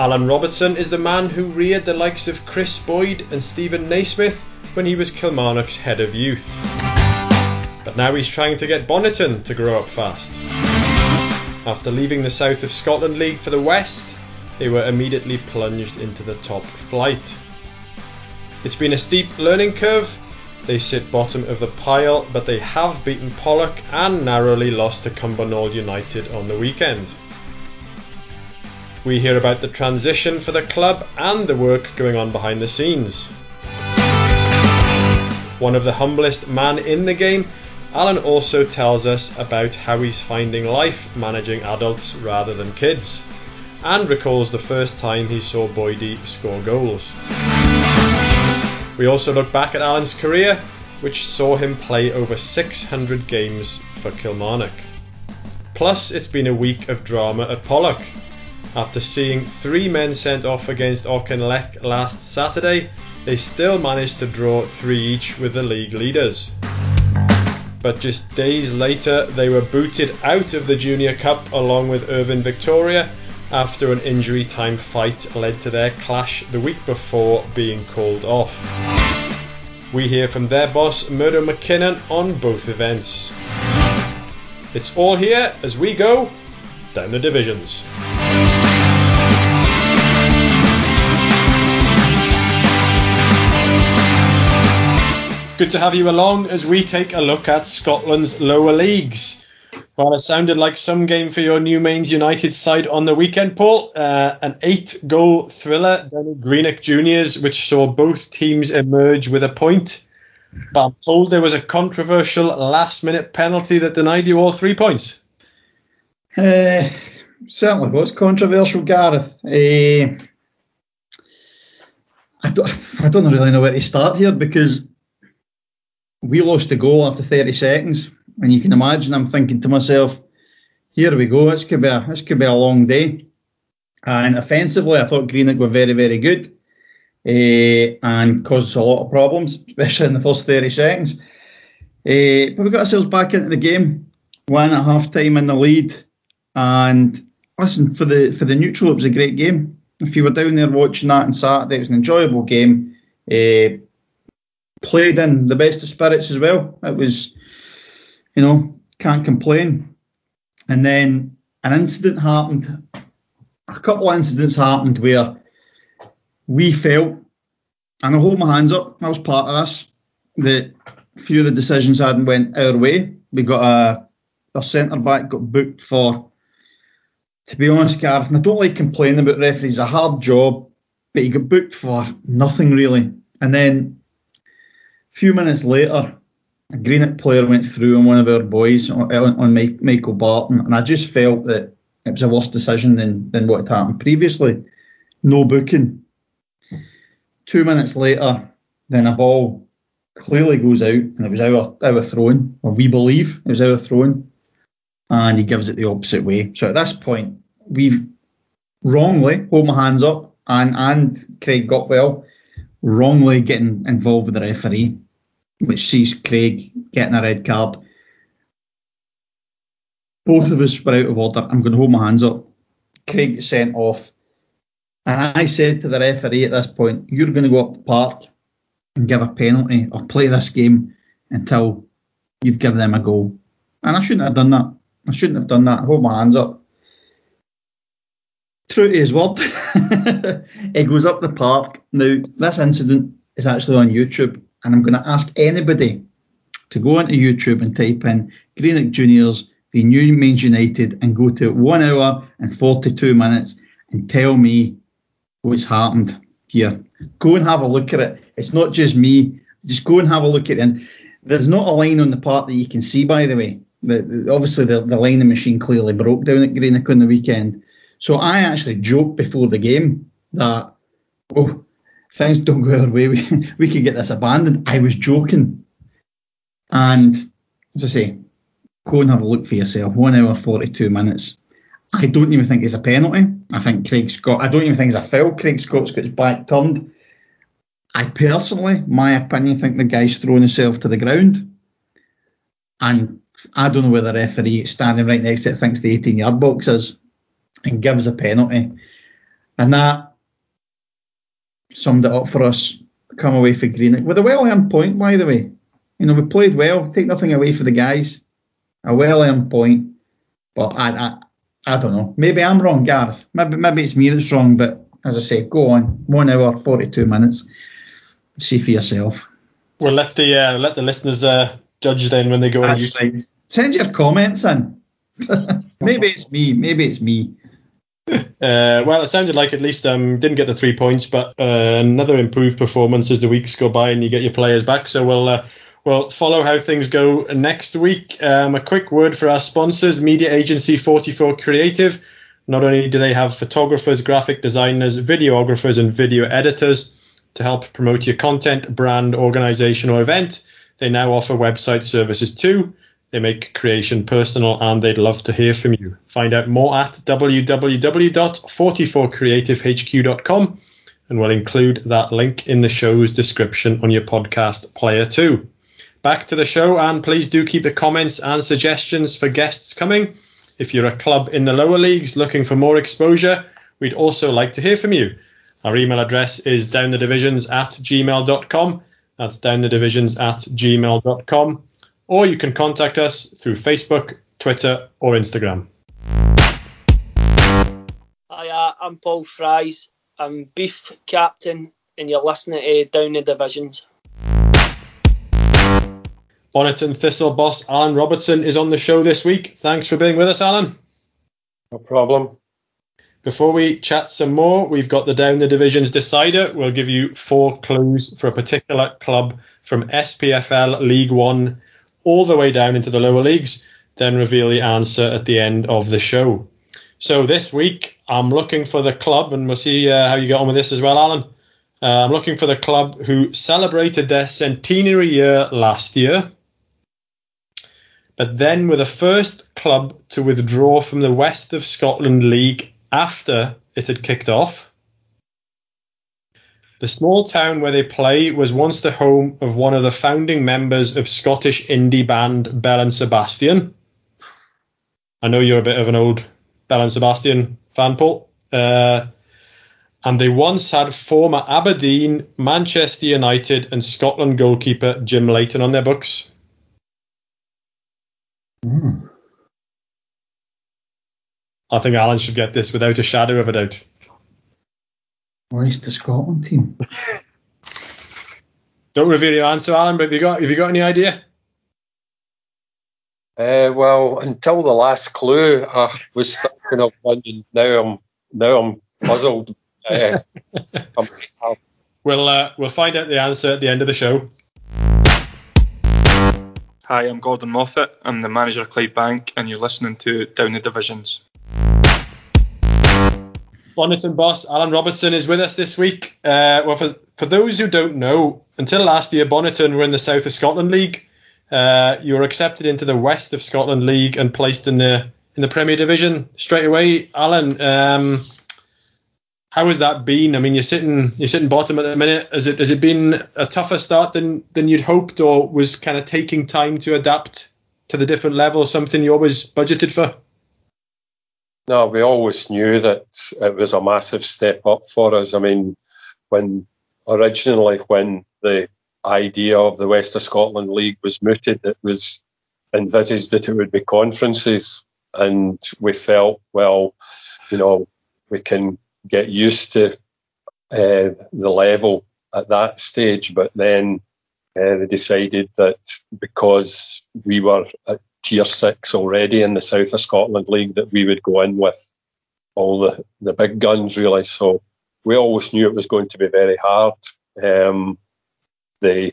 Alan Robertson is the man who reared the likes of Kris Boyd and Steven Naismith when he was Kilmarnock's head of youth. But now he's trying to get Bonnyton to grow up fast. After leaving the south of Scotland League for the West, they were immediately plunged into the top flight. It's been a steep learning curve. They sit bottom of the pile, but they have beaten Pollok and narrowly lost to Cumbernauld United on the weekend. We hear about the transition for the club and the work going on behind the scenes. One of the humblest man in the game, Alan also tells us about how he's finding life managing adults rather than kids, and recalls the first time he saw Boydie score goals. We also look back at Alan's career, which saw him play over 600 games for Kilmarnock. Plus, it's been a week of drama at Pollok. After seeing three men sent off against Auchinleck last Saturday, they still managed to draw three each with the league leaders. But just days later, they were booted out of the Junior Cup along with Irvine Victoria after an injury time fight led to their clash the week before being called off. We hear from their boss Murdo McKinnon on both events. It's all here as we go down the divisions. Good to have you along as we take a look at Scotland's lower leagues. Well, it sounded like some game for your new Newmains United side on the weekend, Paul. Uh, an eight goal thriller at Greenock Juniors, which saw both teams emerge with a point. But I'm told there was a controversial last minute penalty that denied you all three points. Uh, certainly was controversial, Gareth. Uh, I, don't, I don't really know where to start here because we lost a goal after 30 seconds and you can imagine I'm thinking to myself, here we go, this could be a, this could be a long day. And offensively, I thought Greenock were very, very good uh, and caused us a lot of problems, especially in the first 30 seconds. Uh, but we got ourselves back into the game, one at half time in the lead. And listen, for the for the neutral, it was a great game. If you were down there watching that on Saturday, it was an enjoyable game. Uh, played in the best of spirits as well. It was you know, can't complain. And then an incident happened, a couple of incidents happened where we felt, and I hold my hands up, I was part of this, that a few of the decisions hadn't went our way. We got a, our centre back got booked for, to be honest, Gareth, and I don't like complaining about referees, a hard job, but he got booked for nothing really. And then few minutes later, a Greenock player went through on one of our boys on, on Michael Barton, and I just felt that it was a worse decision than, than what had happened previously. No booking. Two minutes later, then a ball clearly goes out, and it was our, our throwing, or we believe it was our throwing, and he gives it the opposite way. So at this point, we've wrongly, hold my hands up, and, and Craig Gotwell wrongly getting involved with the referee which sees Craig getting a red card. Both of us were out of order. I'm going to hold my hands up. Craig sent off. And I said to the referee at this point, you're going to go up the park and give a penalty or play this game until you've given them a goal. And I shouldn't have done that. I shouldn't have done that. Hold my hands up. True to his word, he goes up the park. Now, this incident is actually on YouTube and I'm going to ask anybody to go onto YouTube and type in Greenock Juniors v Newmains United and go to one hour and 42 minutes and tell me what's happened here. Go and have a look at it. It's not just me. Just go and have a look at it. And there's not a line on the part that you can see, by the way. The, the, obviously, the, the lining machine clearly broke down at Greenock on the weekend. So I actually joked before the game that, oh, things don't go our way, we, we could get this abandoned. I was joking. And as I say, go and have a look for yourself. One hour, 42 minutes. I don't even think it's a penalty. I think Craig Scott, I don't even think it's a foul. Craig Scott's got his back turned. I personally, my opinion, think the guy's thrown himself to the ground. And I don't know where the referee standing right next to it thinks the 18 yard box is and gives a penalty. And that summed it up for us. Come away for Greenock with a well earned point, by the way. You know, we played well. Take nothing away for the guys. A well earned point. But I, I, I don't know. Maybe I'm wrong, Gareth. Maybe, maybe it's me that's wrong. But as I say, go on. One hour, forty-two minutes. See for yourself. We'll let the uh, let the listeners uh, judge then when they go on YouTube. Send your comments in. maybe it's me. Maybe it's me. Uh, well, it sounded like at least um, didn't get the three points, but uh, another improved performance as the weeks go by and you get your players back. So we'll uh, we'll follow how things go next week. Um, a quick word for our sponsors: media agency 44 Creative. Not only do they have photographers, graphic designers, videographers, and video editors to help promote your content, brand, organization, or event, they now offer website services too. They make creation personal and they'd love to hear from you. Find out more at www.44creativehq.com and we'll include that link in the show's description on your podcast player too. Back to the show and please do keep the comments and suggestions for guests coming. If you're a club in the lower leagues looking for more exposure, we'd also like to hear from you. Our email address is downthedivisions at gmail.com. That's downthedivisions at gmail.com or you can contact us through Facebook, Twitter, or Instagram. Hi, uh, I'm Paul Fries. I'm Beef Captain, and you're listening to Down the Divisions. Bonnyton Thistle boss Alan Robertson is on the show this week. Thanks for being with us, Alan. No problem. Before we chat some more, we've got the Down the Divisions decider. We'll give you four clues for a particular club from SPFL League One all the way down into the lower leagues, then reveal the answer at the end of the show. So this week, I'm looking for the club, and we'll see uh, how you get on with this as well, Alan. Uh, I'm looking for the club who celebrated their centenary year last year, but then were the first club to withdraw from the West of Scotland League after it had kicked off. The small town where they play was once the home of one of the founding members of Scottish indie band Belle and Sebastian. I know you're a bit of an old Belle and Sebastian fan, Paul. Uh, and they once had former Aberdeen, Manchester United, and Scotland goalkeeper Jim Leighton on their books. Mm. I think Alan should get this without a shadow of a doubt. Where's the Scotland team? Don't reveal your answer, Alan. But have you got have you got any idea? Uh, well, until the last clue, I was thinking of one, and now I'm now I'm puzzled. uh, I'm, We'll uh, we'll find out the answer at the end of the show. Hi, I'm Gordon Moffat. I'm the manager of Clydebank, and you're listening to Down the Divisions. Bonnyton boss Alan Robertson is with us this week. Uh, well, for, for those who don't know, until last year, Bonnyton were in the South of Scotland League. Uh, you were accepted into the West of Scotland League and placed in the in the Premier Division straight away. Alan, um, how has that been? I mean, you're sitting you're sitting bottom at the minute. Has it has it been a tougher start than than you'd hoped, or was kind of taking time to adapt to the different levels something you always budgeted for? No, we always knew that it was a massive step up for us. I mean, when originally when the idea of the West of Scotland League was mooted, it was envisaged that it would be conferences, and we felt, well, you know, we can get used to uh, the level at that stage, but then uh, they decided that because we were at tier six already in the South of Scotland League that we would go in with all the, the big guns really. So we always knew it was going to be very hard. Um, the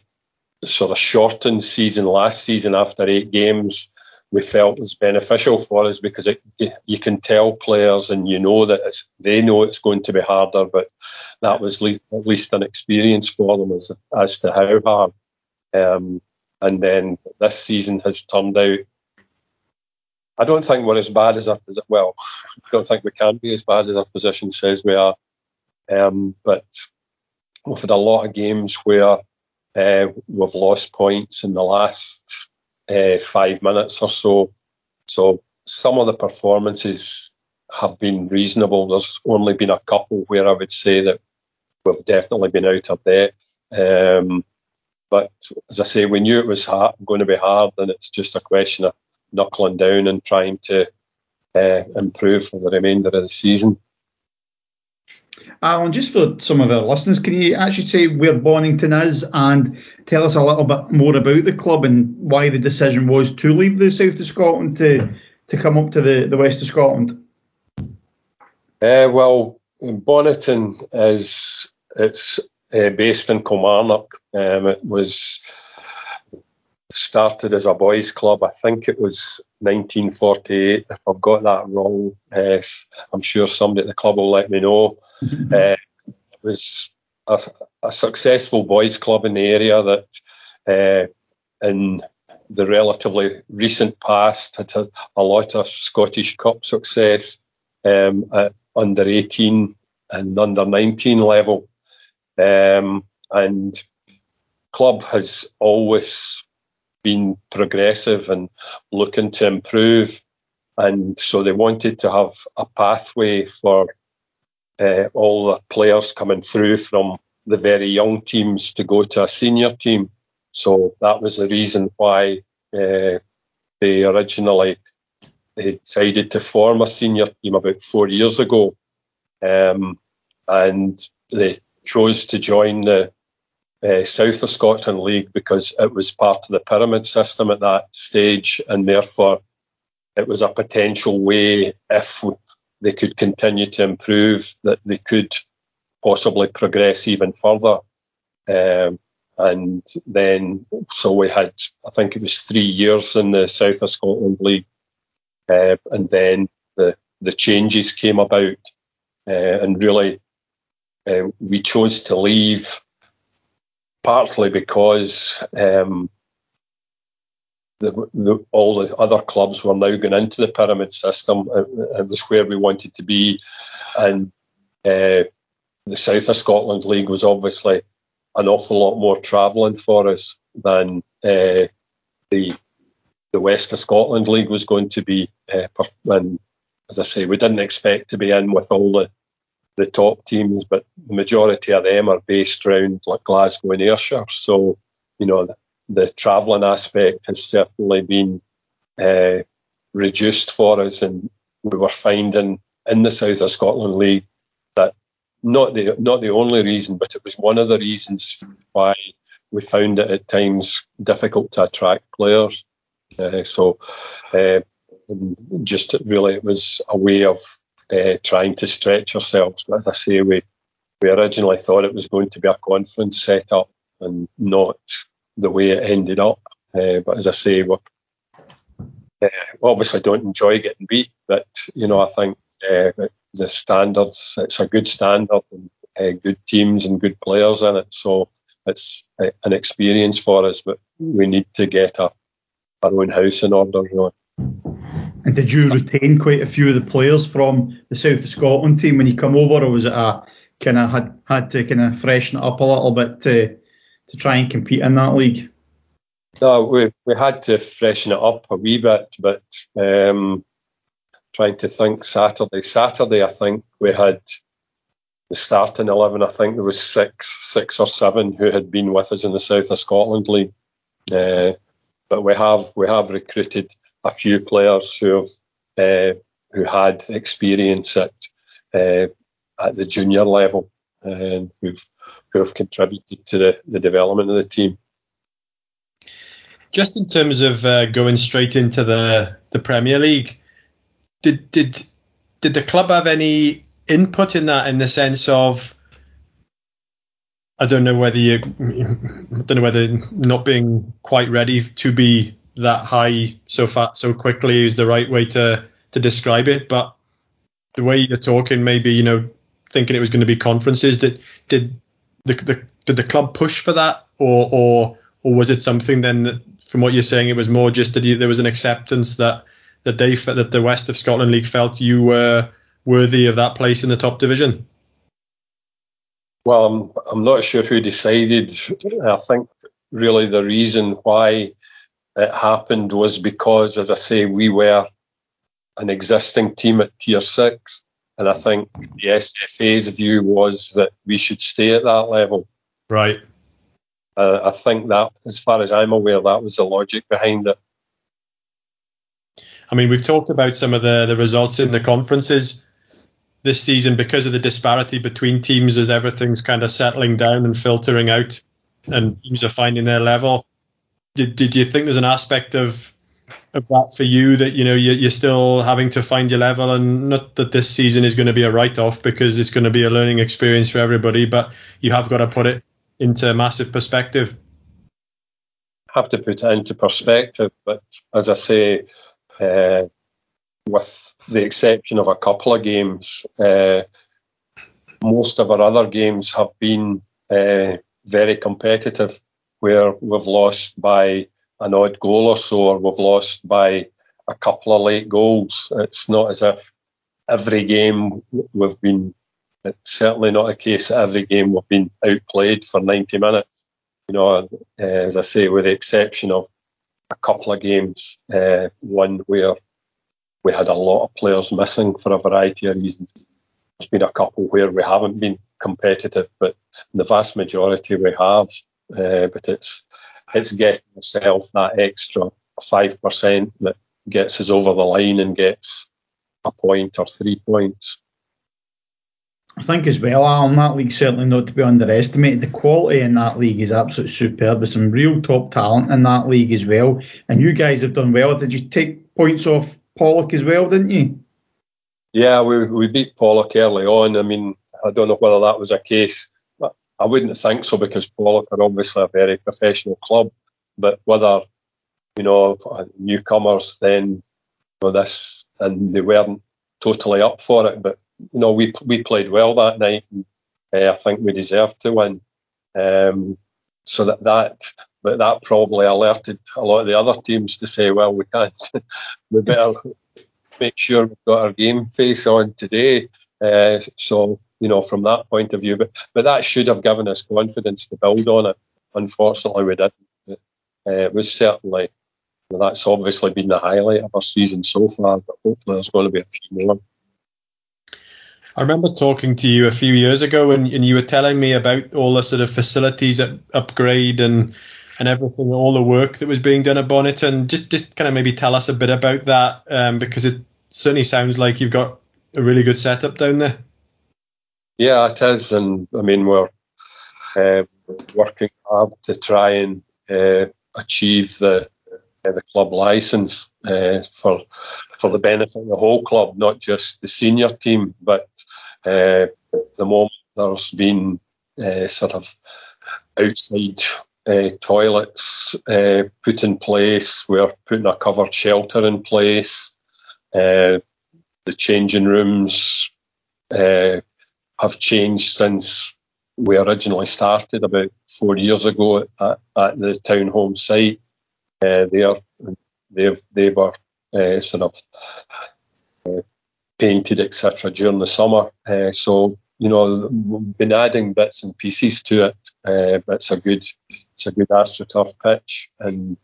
sort of shortened season last season after eight games we felt was beneficial for us because it, you can tell players and you know that they know it's going to be harder, but that was le- at least an experience for them as, as to how hard. Um, and then this season has turned out I don't think we're as bad as our. Well, I don't think we can be as bad as our position says we are. Um, but we've had a lot of games where uh, we've lost points in the last uh, five minutes or so. So some of the performances have been reasonable. There's only been a couple where I would say that we've definitely been out of depth. Um, but as I say, we knew it was hard, going to be hard, and it's just a question of knuckling down and trying to uh, improve for the remainder of the season. Alan, just for some of our listeners, can you actually say where Bonnyton is and tell us a little bit more about the club and why the decision was to leave the south of Scotland to to come up to the, the west of Scotland? Uh, well, Bonnyton is it's uh, based in Kilmarnock. Um, it was started as a boys' club. I think it was 1948. If I've got that wrong, uh, I'm sure somebody at the club will let me know. Uh, it was a, a, successful boys' club in the area that, uh, in the relatively recent past, had had a lot of Scottish Cup success um, at under 18 and under 19 level. Um, and club has always been progressive and looking to improve. And so they wanted to have a pathway for uh, all the players coming through from the very young teams to go to a senior team. So that was the reason why uh, they originally they decided to form a senior team about four years ago. Um, and they chose to join the uh, South of Scotland League because it was part of the pyramid system at that stage, and therefore it was a potential way, if they could continue to improve, that they could possibly progress even further. Um, and then, so we had, I think it was three years in the South of Scotland League, uh, and then the the changes came about, uh, and really uh, we chose to leave partly because um, the, the, all the other clubs were now going into the pyramid system. It, it was where we wanted to be, and uh, the South of Scotland League was obviously an awful lot more travelling for us than uh, the the West of Scotland League was going to be. Uh, and as I say, we didn't expect to be in with all the the top teams, but the majority of them are based around like Glasgow and Ayrshire. So, you know, the, the travelling aspect has certainly been uh, reduced for us, and we were finding in the South of Scotland League that not the not the only reason, but it was one of the reasons why we found it at times difficult to attract players. Uh, so, uh, just really, it was a way of uh, trying to stretch ourselves. But as I say, we we originally thought it was going to be a conference set up and not the way it ended up. Uh, but as I say, we uh, obviously don't enjoy getting beat, but you know I think uh, the standards it's a good standard and uh, good teams and good players in it, so it's an experience for us. But we need to get our own house in order. You know. And did you retain quite a few of the players from the South of Scotland team when you come over, or was it a kind of had had to kind of freshen it up a little bit to to try and compete in that league? No, we we had to freshen it up a wee bit, but um, trying to think Saturday. Saturday, I think we had the starting eleven. I think there was six, six or seven who had been with us in the South of Scotland league. Uh, but we have we have recruited a few players who have uh, who had experience at uh, at the junior level and who've who have contributed to the, the development of the team. Just in terms of uh, going straight into the the Premier League, did did did the club have any input in that in the sense of I don't know whether you I don't know whether not being quite ready to be that high so fat so quickly is the right way to to describe it. But the way you're talking, maybe you know, thinking it was going to be conferences. Did did the, the did the club push for that, or or or was it something then that, from what you're saying, it was more just that you, there was an acceptance that that they that the West of Scotland League felt you were worthy of that place in the top division. Well, I'm I'm not sure who decided. I think really the reason why it happened was because, as I say, we were an existing team at tier six. And I think the SFA's view was that we should stay at that level. Right. Uh, I think that, as far as I'm aware, that was the logic behind it. I mean, we've talked about some of the, the results in the conferences this season because of the disparity between teams as everything's kind of settling down and filtering out and teams are finding their level. Did, did you think there's an aspect of of that for you that you know you're still having to find your level? And not that this season is going to be a write-off because it's going to be a learning experience for everybody but you have got to put it into massive perspective. Have to put it into perspective but as i say uh, with the exception of a couple of games uh, most of our other games have been uh, very competitive where we've lost by an odd goal or so, or we've lost by a couple of late goals. It's not as if every game we've been. It's certainly not a case that every game we've been outplayed for 90 minutes. You know, uh, as I say, with the exception of a couple of games, uh, one where we had a lot of players missing for a variety of reasons. There's been a couple where we haven't been competitive, but the vast majority we have. Uh, but it's it's getting yourself that extra five percent that gets us over the line and gets a point or three points. I think as well, Alan, that league certainly not to be underestimated. The quality in that league is absolutely superb. There's some real top talent in that league as well. And you guys have done well. Did you take points off Pollok as well, didn't you? Yeah, we, we beat Pollok early on. I mean, I don't know whether that was a case I wouldn't think so because Pollok are obviously a very professional club. But whether you know newcomers then know, this and they weren't totally up for it, but you know we we played well that night. And, uh, I think we deserved to win. Um, so that that but that probably alerted a lot of the other teams to say, well, we can't. we better make sure we've got our game face on today. Uh, so you know, from that point of view. But but that should have given us confidence to build on it. Unfortunately, we didn't. Uh, it was certainly well, that's obviously been the highlight of our season so far. But hopefully, there's going to be a few more. I remember talking to you a few years ago, and, and you were telling me about all the sort of facilities at upgrade and and everything, all the work that was being done at Bonnyton. Just just kind of maybe tell us a bit about that, um, because it certainly sounds like you've got a really good setup down there. Yeah, it is, and I mean we're uh, working hard to try and uh, achieve the uh, the club license uh, for for the benefit of the whole club, not just the senior team. But uh, the moment there's been uh, sort of outside toilets put in place, we're putting a covered shelter in place. the changing rooms have changed since we originally started about four years ago at, at the Townholm site. Uh, they they they were uh, sort of uh, painted etc. during the summer. Uh, so you know, been adding bits and pieces to it. Uh, but it's a good it's a good astroturf pitch, and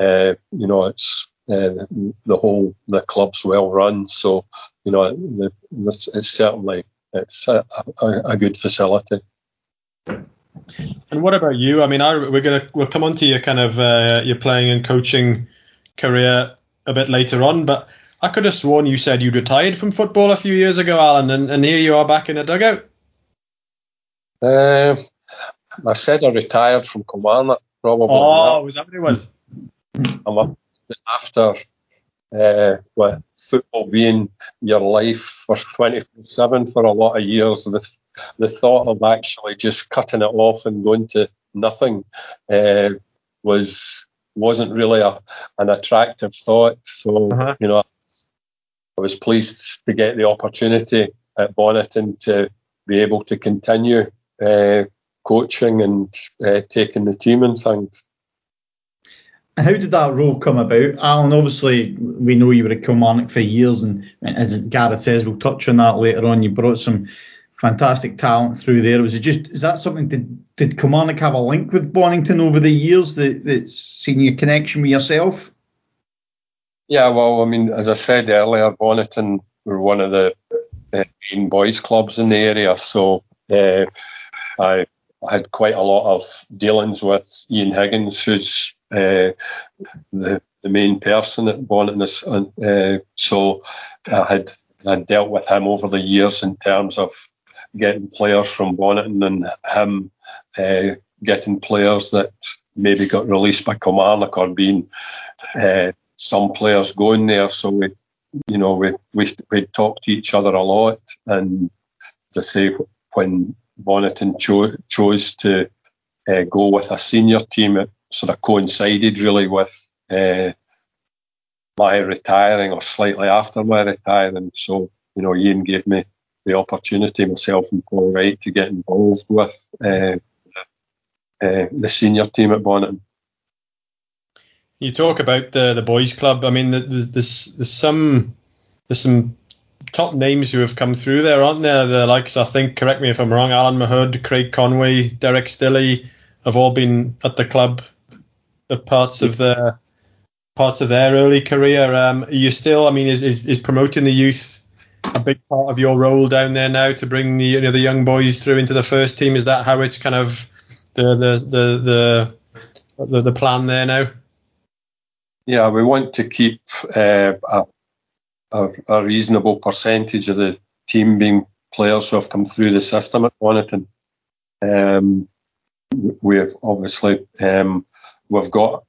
uh, you know it's the whole the club's well run. So you know the, it's certainly it's a, a, a good facility. And what about you? I mean, I, we're gonna we'll come on to your kind of uh, your playing and coaching career a bit later on, but I could have sworn you said you'd retired from football a few years ago, Alan, and, and here you are back in a dugout. Uh, I said I retired from Kilmarnock, probably. Oh, was that what it was? I'm up after uh, well, football being your life for 24 7 for a lot of years, the, the thought of actually just cutting it off and going to nothing uh, was wasn't really a, an attractive thought. So, uh-huh. you know, I was pleased to get the opportunity at Bonnyton to be able to continue uh, coaching and uh, taking the team and things. How did that role come about? Alan, obviously, we know you were at Kilmarnock for years, and, as Gareth says, we'll touch on that later on. You brought some fantastic talent through there. Was it just, is that something, did, did Kilmarnock have a link with Bonnyton over the years that, that's seen your connection with yourself? Yeah, well, I mean, as I said earlier, Bonnyton were one of the main boys' clubs in the area, so uh, I had quite a lot of dealings with Ian Higgins, who's uh, the the main person at Bonnyton. Uh, so I had I dealt with him over the years in terms of getting players from Bonnyton and him uh, getting players that maybe got released by Kilmarnock or being uh, some players going there. So we, you know, we we we talked to each other a lot, and as I say, when Bonnyton cho- chose to uh, go with a senior team, it sort of coincided really with uh, my retiring or slightly after my retiring. So, you know, Ian gave me the opportunity, myself and Paul Wright, to get involved with uh, uh, the senior team at Bonnyton. You talk about the the boys' club. I mean, there's, there's, there's some there's some top names who have come through there, aren't there? The likes, I think, correct me if I'm wrong, Alan Mahood, Craig Conway, Derek Stilley have all been at the club at parts of the parts of their early career. Um, you still, I mean, is, is, is promoting the youth a big part of your role down there now to bring the you know the young boys through into the first team? Is that how it's kind of the the the the, the, the plan there now? Yeah, we want to keep uh, a, a, a, reasonable percentage of the team being players who have come through the system at Bonnyton. Um, we've obviously um, we've got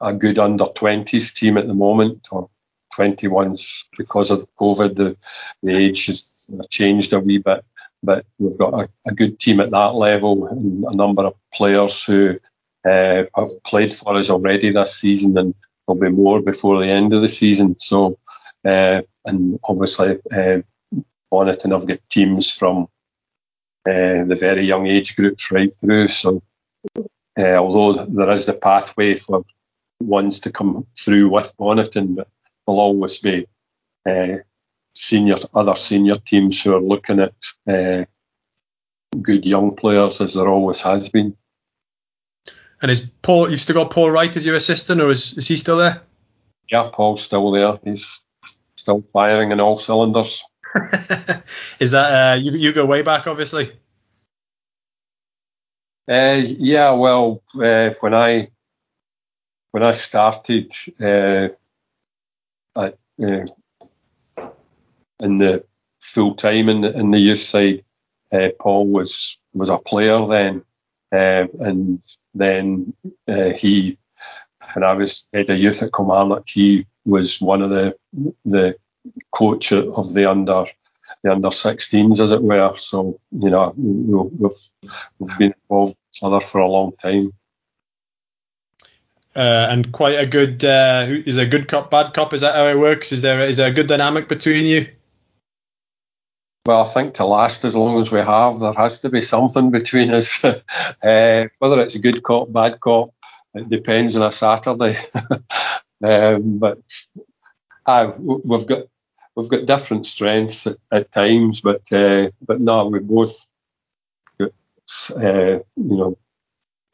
a good under 20s team at the moment, or 21s because of COVID. The, the age has changed a wee bit, but we've got a, a good team at that level and a number of players who uh, have played for us already this season, and there'll be more before the end of the season. So, uh, and obviously, uh, i've got teams from uh, the very young age groups right through. So, uh, although there is the pathway for ones to come through with Bonnyton, but there'll always be uh, senior other senior teams who are looking at uh, good young players, as there always has been. And is Paul? You've still got Paul Wright as your assistant, or is, is he still there? Yeah, Paul's still there. He's still firing in all cylinders. is that uh, you? You go way back, obviously. Uh, yeah, well, uh, when I when I started uh, at, uh, in the full time in the in the youth side, uh, Paul was was a player then, uh, and then he when I was head of youth at Kilmarnock, he was one of the the coach of the under the under 16s, as it were. So you know we've we've been involved with each other for a long time. Uh, and quite a good uh, is a good cop bad cop? Is that how it works? Is there is there a good dynamic between you? Well I think to last as long as we have there has to be something between us. Uh, whether it's a good cop bad cop it depends on a Saturday. Um, but uh, we've got we've got different strengths at, at times but uh, but no we both uh, you know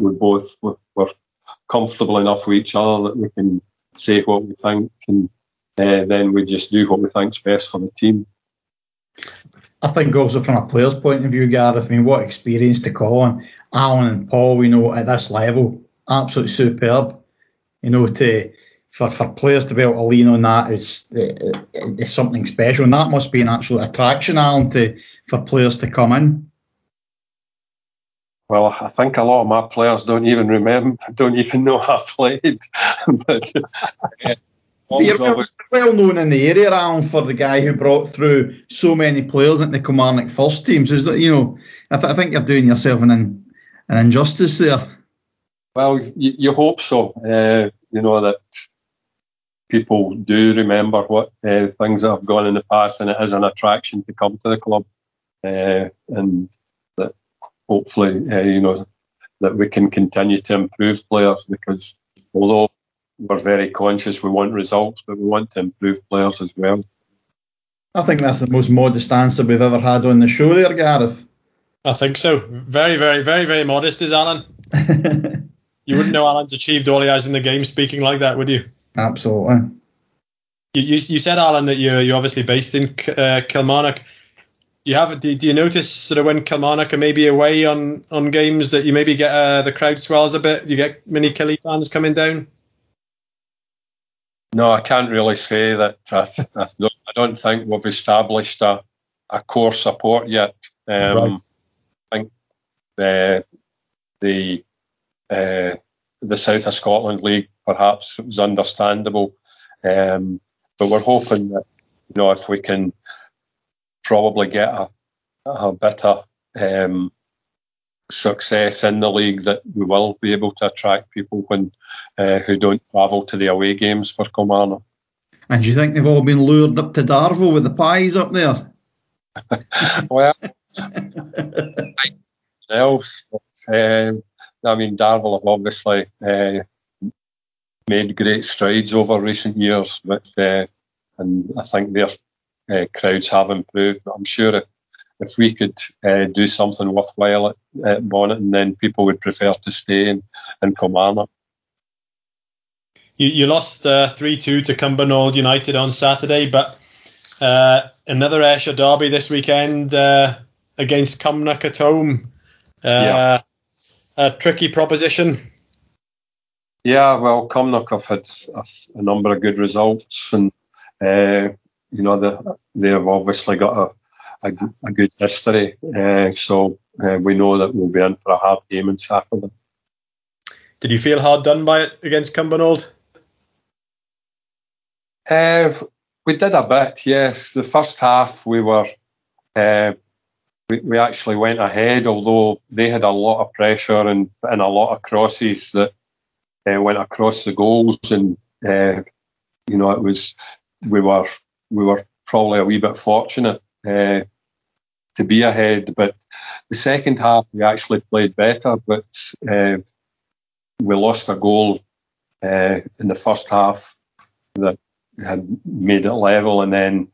we both we're, we're comfortable enough with each other that we can say what we think, and uh, then we just do what we think's best for the team. I think also from a player's point of view, Gareth, I mean, what experience to call on. Alan and Paul, we know at this level, absolutely superb. You know, to for, for players to be able to lean on that is is something special, and that must be an actual attraction, Alan, to for players to come in. Well, I think a lot of my players don't even remember, don't even know I played. but, uh, You're well known in the area, Alan, for the guy who brought through so many players into the Kilmarnock first teams. Is that you know? I, th- I think you're doing yourself an an injustice there. Well, you, you hope so. Uh, you know that people do remember what uh, things that have gone in the past, and it is an attraction to come to the club. Uh, and hopefully, uh, you know, that we can continue to improve players because although we're very conscious we want results, but we want to improve players as well. I think that's the most modest answer we've ever had on the show there, Gareth. I think so. Very, very, very, very modest is Alan. you wouldn't know Alan's achieved all he has in the game speaking like that, would you? Absolutely. You, you, you said Alan that you're you're obviously based in uh, Kilmarnock. Do you have do, do you notice sort of when Kilmarnock are maybe away on, on games that you maybe get uh, the crowd swells a bit? Do you get many Killy fans coming down? No, I can't really say that. I, I, don't, I don't think we've established a, a core support yet. Um, Right. I think the the uh, the South of Scotland League perhaps it was understandable, um, but we're hoping that you know if we can probably get a, a better um, success in the league that we will be able to attract people when uh, who don't travel to the away games for Kilmarnock. And do you think they've all been lured up to Darvel with the pies up there? well, else, but um, I mean, Darvel have obviously uh, made great strides over recent years, but uh, and I think their uh, crowds have improved. But I'm sure if, if we could uh, do something worthwhile at, at Bonnet, and then people would prefer to stay in, in Kilmarnock. You, you lost uh, three two to Cumbernauld United on Saturday, but uh, another Ayrshire derby this weekend uh, against Cumnock at home. Uh, Yeah. A tricky proposition. Yeah, well, Cumnock have had a, a number of good results, and uh, you know the, they have obviously got a good history. Uh, so uh, we know that we'll be in for a hard game on Saturday. Did you feel hard done by it against Cumbernauld? Uh, we did a bit, yes. The first half we were, uh, we, we actually went ahead, although they had a lot of pressure and, and a lot of crosses that uh, went across the goals, and uh, you know it was we were we were probably a wee bit fortunate uh, to be ahead, but the second half we actually played better, but uh, we lost a goal uh, in the first half that had made it level, and then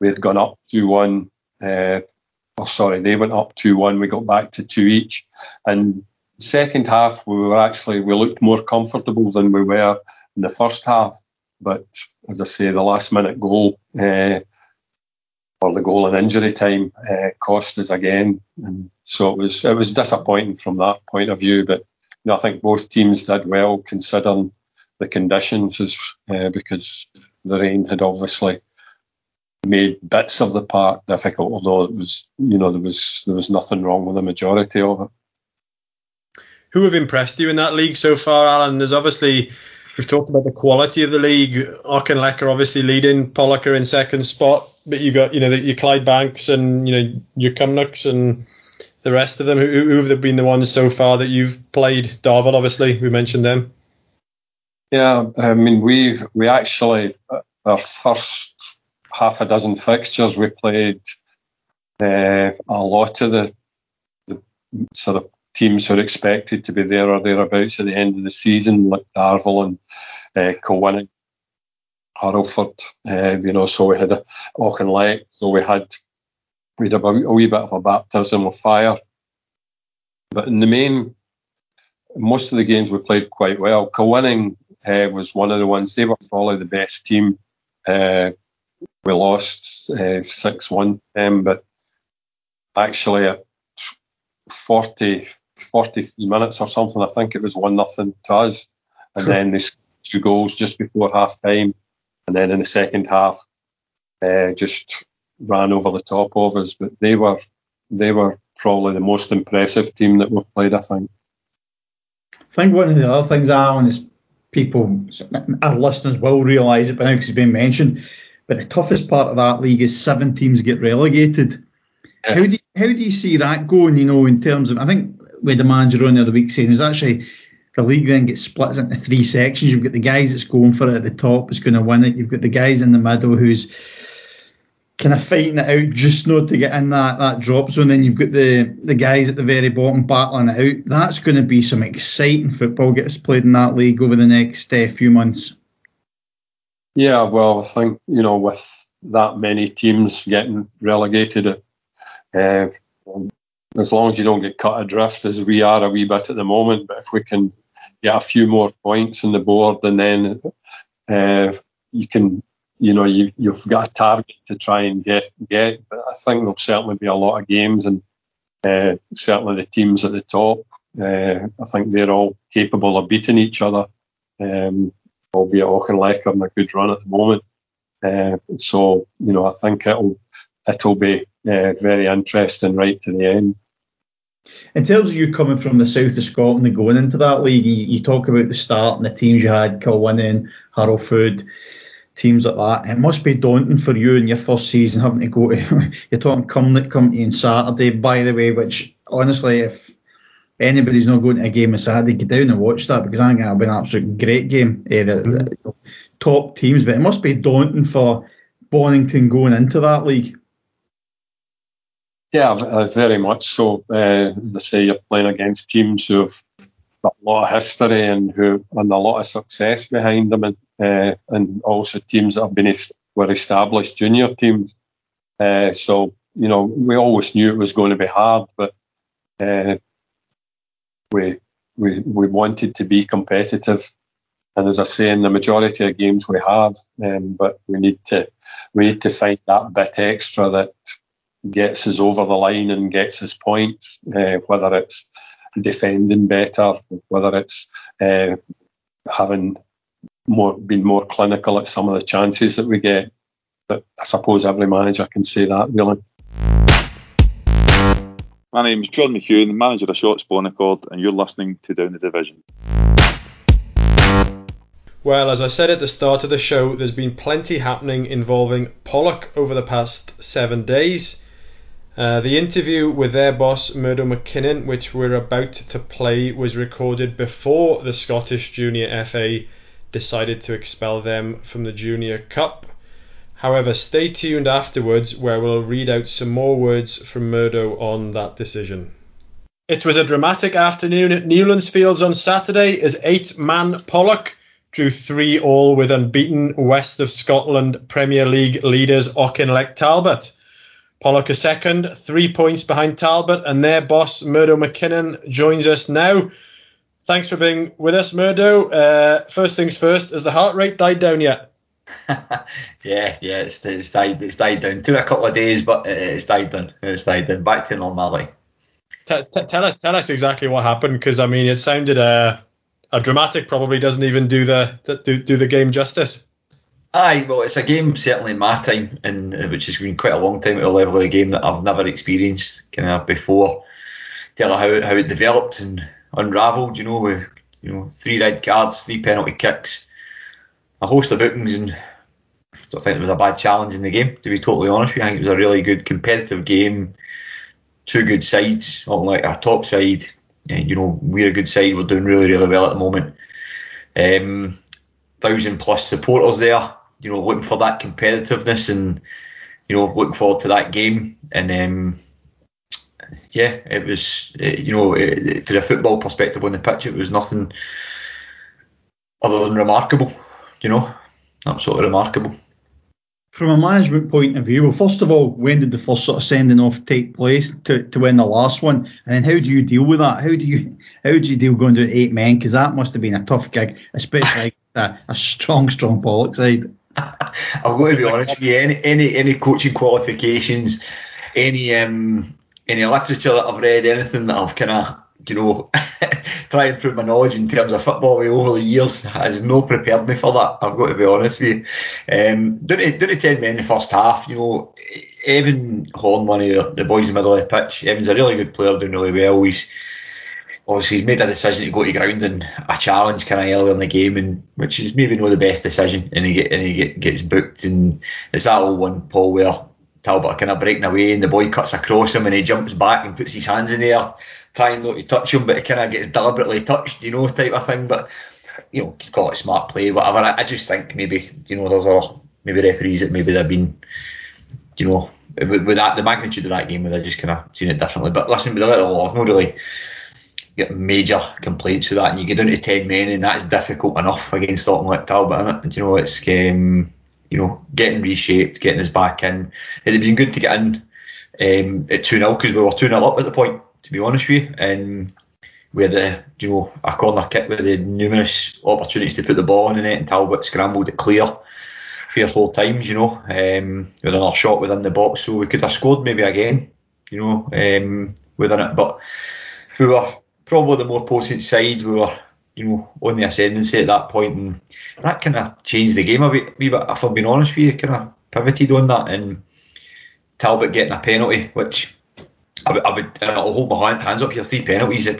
we had gone up 2 1. Uh, oh, sorry, they went up 2 1. We got back to 2 each. And second half, we were actually, we looked more comfortable than we were in the first half. But as I say, the last minute goal, uh, or the goal in injury time, uh, cost us again. And so it was, it was disappointing from that point of view. But you know, I think both teams did well considering the conditions, uh, because the rain had obviously made bits of the park difficult, although it was, you know, there was there was nothing wrong with the majority of it. Who have impressed you in that league so far, Alan? There's obviously we've talked about the quality of the league. Auchinleck are obviously leading, Pollok are in second spot, but you got you know your Clydebanks and you know your Cumnocks and the rest of them. Who, who have been the ones so far that you've played? Darvel, obviously, we mentioned them. Yeah, I mean, we've we actually our first half a dozen fixtures we played uh, a lot of the the sort of teams are expected to be there or thereabouts at the end of the season, like Darvel and uh, Kilwinning, Hurlford. Uh, you know, so we had a Auchinleck, so we had we had a, a wee bit of a baptism of fire. But in the main, most of the games we played quite well. Kilwinning uh, was one of the ones. They were probably the best team. Uh, we lost six one them, but actually at 40, 43 minutes or something, I think it was one nothing to us, and then they scored two goals just before half time, and then in the second half, uh, just ran over the top of us. But they were they were probably the most impressive team that we've played. I think. I think one of the other things, Alan, is people, our listeners will realise it by now because it's been mentioned, but the toughest part of that league is seven teams get relegated. Yeah. How do you, how do you see that going? You know, in terms of, I think had a manager on the other week saying was actually the league then gets split into three sections. You've got the guys that's going for it at the top, is going to win it. You've got the guys in the middle who's kind of fighting it out just not to get in that, that drop zone. Then you've got the the guys at the very bottom battling it out. That's going to be some exciting football gets played in that league over the next uh, few months. Yeah, well, I think you know with that many teams getting relegated, uh, as long as you don't get cut adrift as we are a wee bit at the moment, but if we can get a few more points on the board, and then uh, you can you know you, you've got a target to try and get get. But I think there'll certainly be a lot of games, and uh, certainly the teams at the top. Uh, I think they're all capable of beating each other. Um, albeit Auchinleck are in a good run at the moment. Uh, so you know I think it'll it'll be uh, very interesting right to the end. In terms of you coming from the south of Scotland and going into that league, you, you talk about the start and the teams you had, Kilwinning, Harrowfoot, teams like that. It must be daunting for you in your first season having to go to, you're talking Cumnock Company on Saturday, by the way, which honestly, if anybody's not going to a game on Saturday, get down and watch that because I think it'll be an absolute great game. Eh, the, the, the top teams, but it must be daunting for Bonnyton going into that league. Yeah, uh, very much so. Uh, as I say, you're playing against teams who've got a lot of history and who and a lot of success behind them, and uh, and also teams that have been were established junior teams. Uh, so you know, we always knew it was going to be hard, but uh, we we we wanted to be competitive. And as I say, in the majority of games we have, um, but we need to we need to find that bit extra that gets us over the line and gets us points, uh, whether it's defending better, whether it's uh, having more been more clinical at some of the chances that we get. But I suppose every manager can say that really. My name is John McHugh, the manager of Shotts Bon Accord, and you're listening to Down the Division. Well, as I said at the start of the show, there's been plenty happening involving Pollok over the past seven days. Uh, the interview with their boss, Murdo McKinnon, which we're about to play, was recorded before the Scottish Junior FA decided to expel them from the Junior Cup. However, stay tuned afterwards where we'll read out some more words from Murdo on that decision. It was a dramatic afternoon at Newlands Fields on Saturday as eight man Pollok drew three all with unbeaten West of Scotland Premier League leaders Auchinleck Talbot. Pollok a second, three points behind Talbot, and their boss, Murdo McKinnon, joins us now. Thanks for being with us, Murdo. Uh, first things first, has the heart rate died down yet? yeah, yeah, it's, it's died. It's died down. Took a couple of days, but it's died down. It's died down. Back to normality. T- t- tell us, tell us exactly what happened, because I mean, it sounded uh, a dramatic. Probably doesn't even do the do, do the game justice. Aye, well, it's a game certainly in my time, and uh, which has been quite a long time at a level of the game that I've never experienced kind of before. Tell how how it developed and unravelled. You know, with you know three red cards, three penalty kicks, a host of bookings, and I don't think it was a bad challenge in the game. To be totally honest with you, I think it was a really good competitive game. Two good sides, like a top side. And you know, we're a good side. We're doing really really well at the moment. Um, thousand plus supporters there you know, looking for that competitiveness and you know, looking forward to that game. And um, yeah, it was it, you know, it, for a football perspective on the pitch, it was nothing other than remarkable. You know, absolutely remarkable. From a management point of view, well, first of all, when did the first sort of sending off take place to, to win the last one? And then how do you deal with that? How do you how do you deal going to eight men? Because that must have been a tough gig, especially a, a strong, strong Pollok side. I've got to be honest with you. Any any any coaching qualifications, any um any literature that I've read, anything that I've kind of you know try and prove my knowledge in terms of football over the years has no prepared me for that. I've got to be honest with you. Um, didn't didn't ten men in the first half. You know, Evan Horn, one of the boys in the middle of the pitch. Evan's a really good player, doing really well. He's obviously he's made a decision to go to ground and a challenge kind of early in the game, and which is maybe not the best decision, and he get and he get, gets booked, and it's that old one, Paul, where Talbot kind of breaking away, and the boy cuts across him, and he jumps back and puts his hands in the air, trying not to touch him, but he kind of gets deliberately touched, you know, type of thing. But you know, call it smart play, whatever. I, I just think maybe you know there's a maybe referees that maybe they've been, you know, with, with that the magnitude of that game, where they just kind of seen it differently. But listen, with a little, I've not really get major complaints with that, and you get down to ten men, and that's difficult enough against Auchinleck Talbot, isn't it? And, you know, it's um, you know getting reshaped, getting us back in. It'd been good to get in um, at two 0 because we were two 0 up at the point, to be honest with you, and we had a you know a corner kick with the numerous opportunities to put the ball in the net, and Talbot scrambled it clear. three or four times, you know, um, with another shot within the box, so we could have scored maybe again, you know, um, within it. But we were probably the more potent side. We were, you know, on the ascendancy at that point, and that kind of changed the game a bit. wee bit. If I'm being honest with you, kind of pivoted on that, and Talbot getting a penalty, which I I would I'll hold my hand, hands up here. Three penalties. I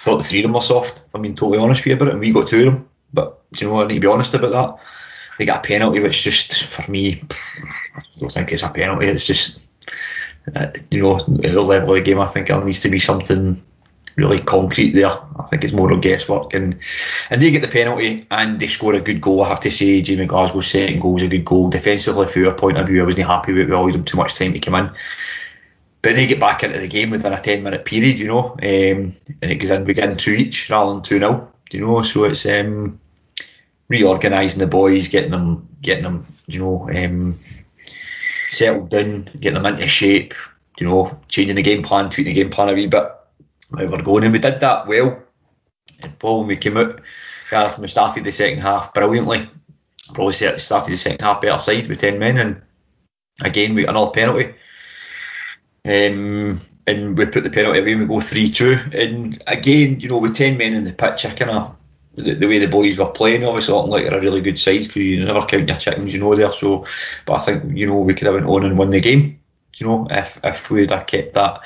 thought the three of them were soft. I'm being totally honest with you about it, and we got two of them. But you know, I need to be honest about that. They got a penalty, which just for me, I don't think it's a penalty. It's just uh, you know, at the level of the game, I think there needs to be something really concrete there. I think it's more of guesswork, and and they get the penalty and they score a good goal. I have to say, Jamie Glasgow's second goal was a good goal. Defensively, from your point of view, I wasn't happy with it. We allowed them too much time to come in. But they get back into the game within a 10 minute period, you know, um, and it goes in, we get in two each rather than 2 0, you know, so it's um, reorganising the boys, getting them, getting them, you know, um, settled down, getting them into shape, you know, changing the game plan, tweaking the game plan a wee bit. We were going, and we did that well. And Paul, when we came out, Gareth, we started the second half brilliantly. Probably started the second half better side with 10 men, and again, we got another penalty. Um, and we put the penalty away and we go 3 2. And again, you know, with 10 men in the pitch, I kind of, the, the, way the boys were playing, obviously, looking like they're a really good size because you never count your chickens, you know, there. So, but I think, you know, we could have went on and won the game, you know, if, if we'd have kept that,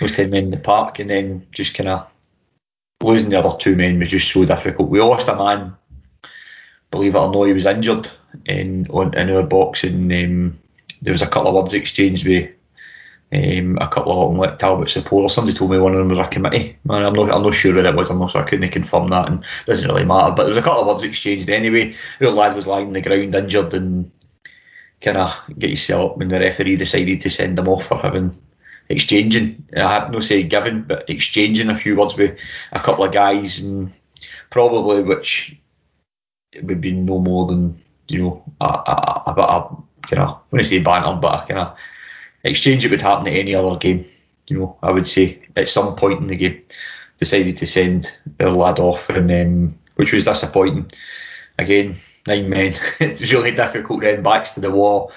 10 men in the park and then just kind of losing the other two men was just so difficult. We lost a man, believe it or not, he was injured in, on, in our box and um, there was a couple of words exchanged with um, a couple of like Talbot supporters. Somebody told me one of them was a committee. Man, I'm not, I'm not sure where it was. I'm not, so I couldn't confirm that, and it doesn't really matter. But there was a couple of words exchanged anyway. The lad was lying on the ground injured and kind of get yourself up when the referee decided to send him off for having exchanging. I have no say given, but exchanging a few words with a couple of guys, and probably which would be no more than you know a, a, a, a kind of when I say banter, but a kind of exchange it would happen at any other game. You know, I would say at some point in the game, decided to send their lad off, and um, which was disappointing. Again, nine men. it was really difficult then, backs to the wall,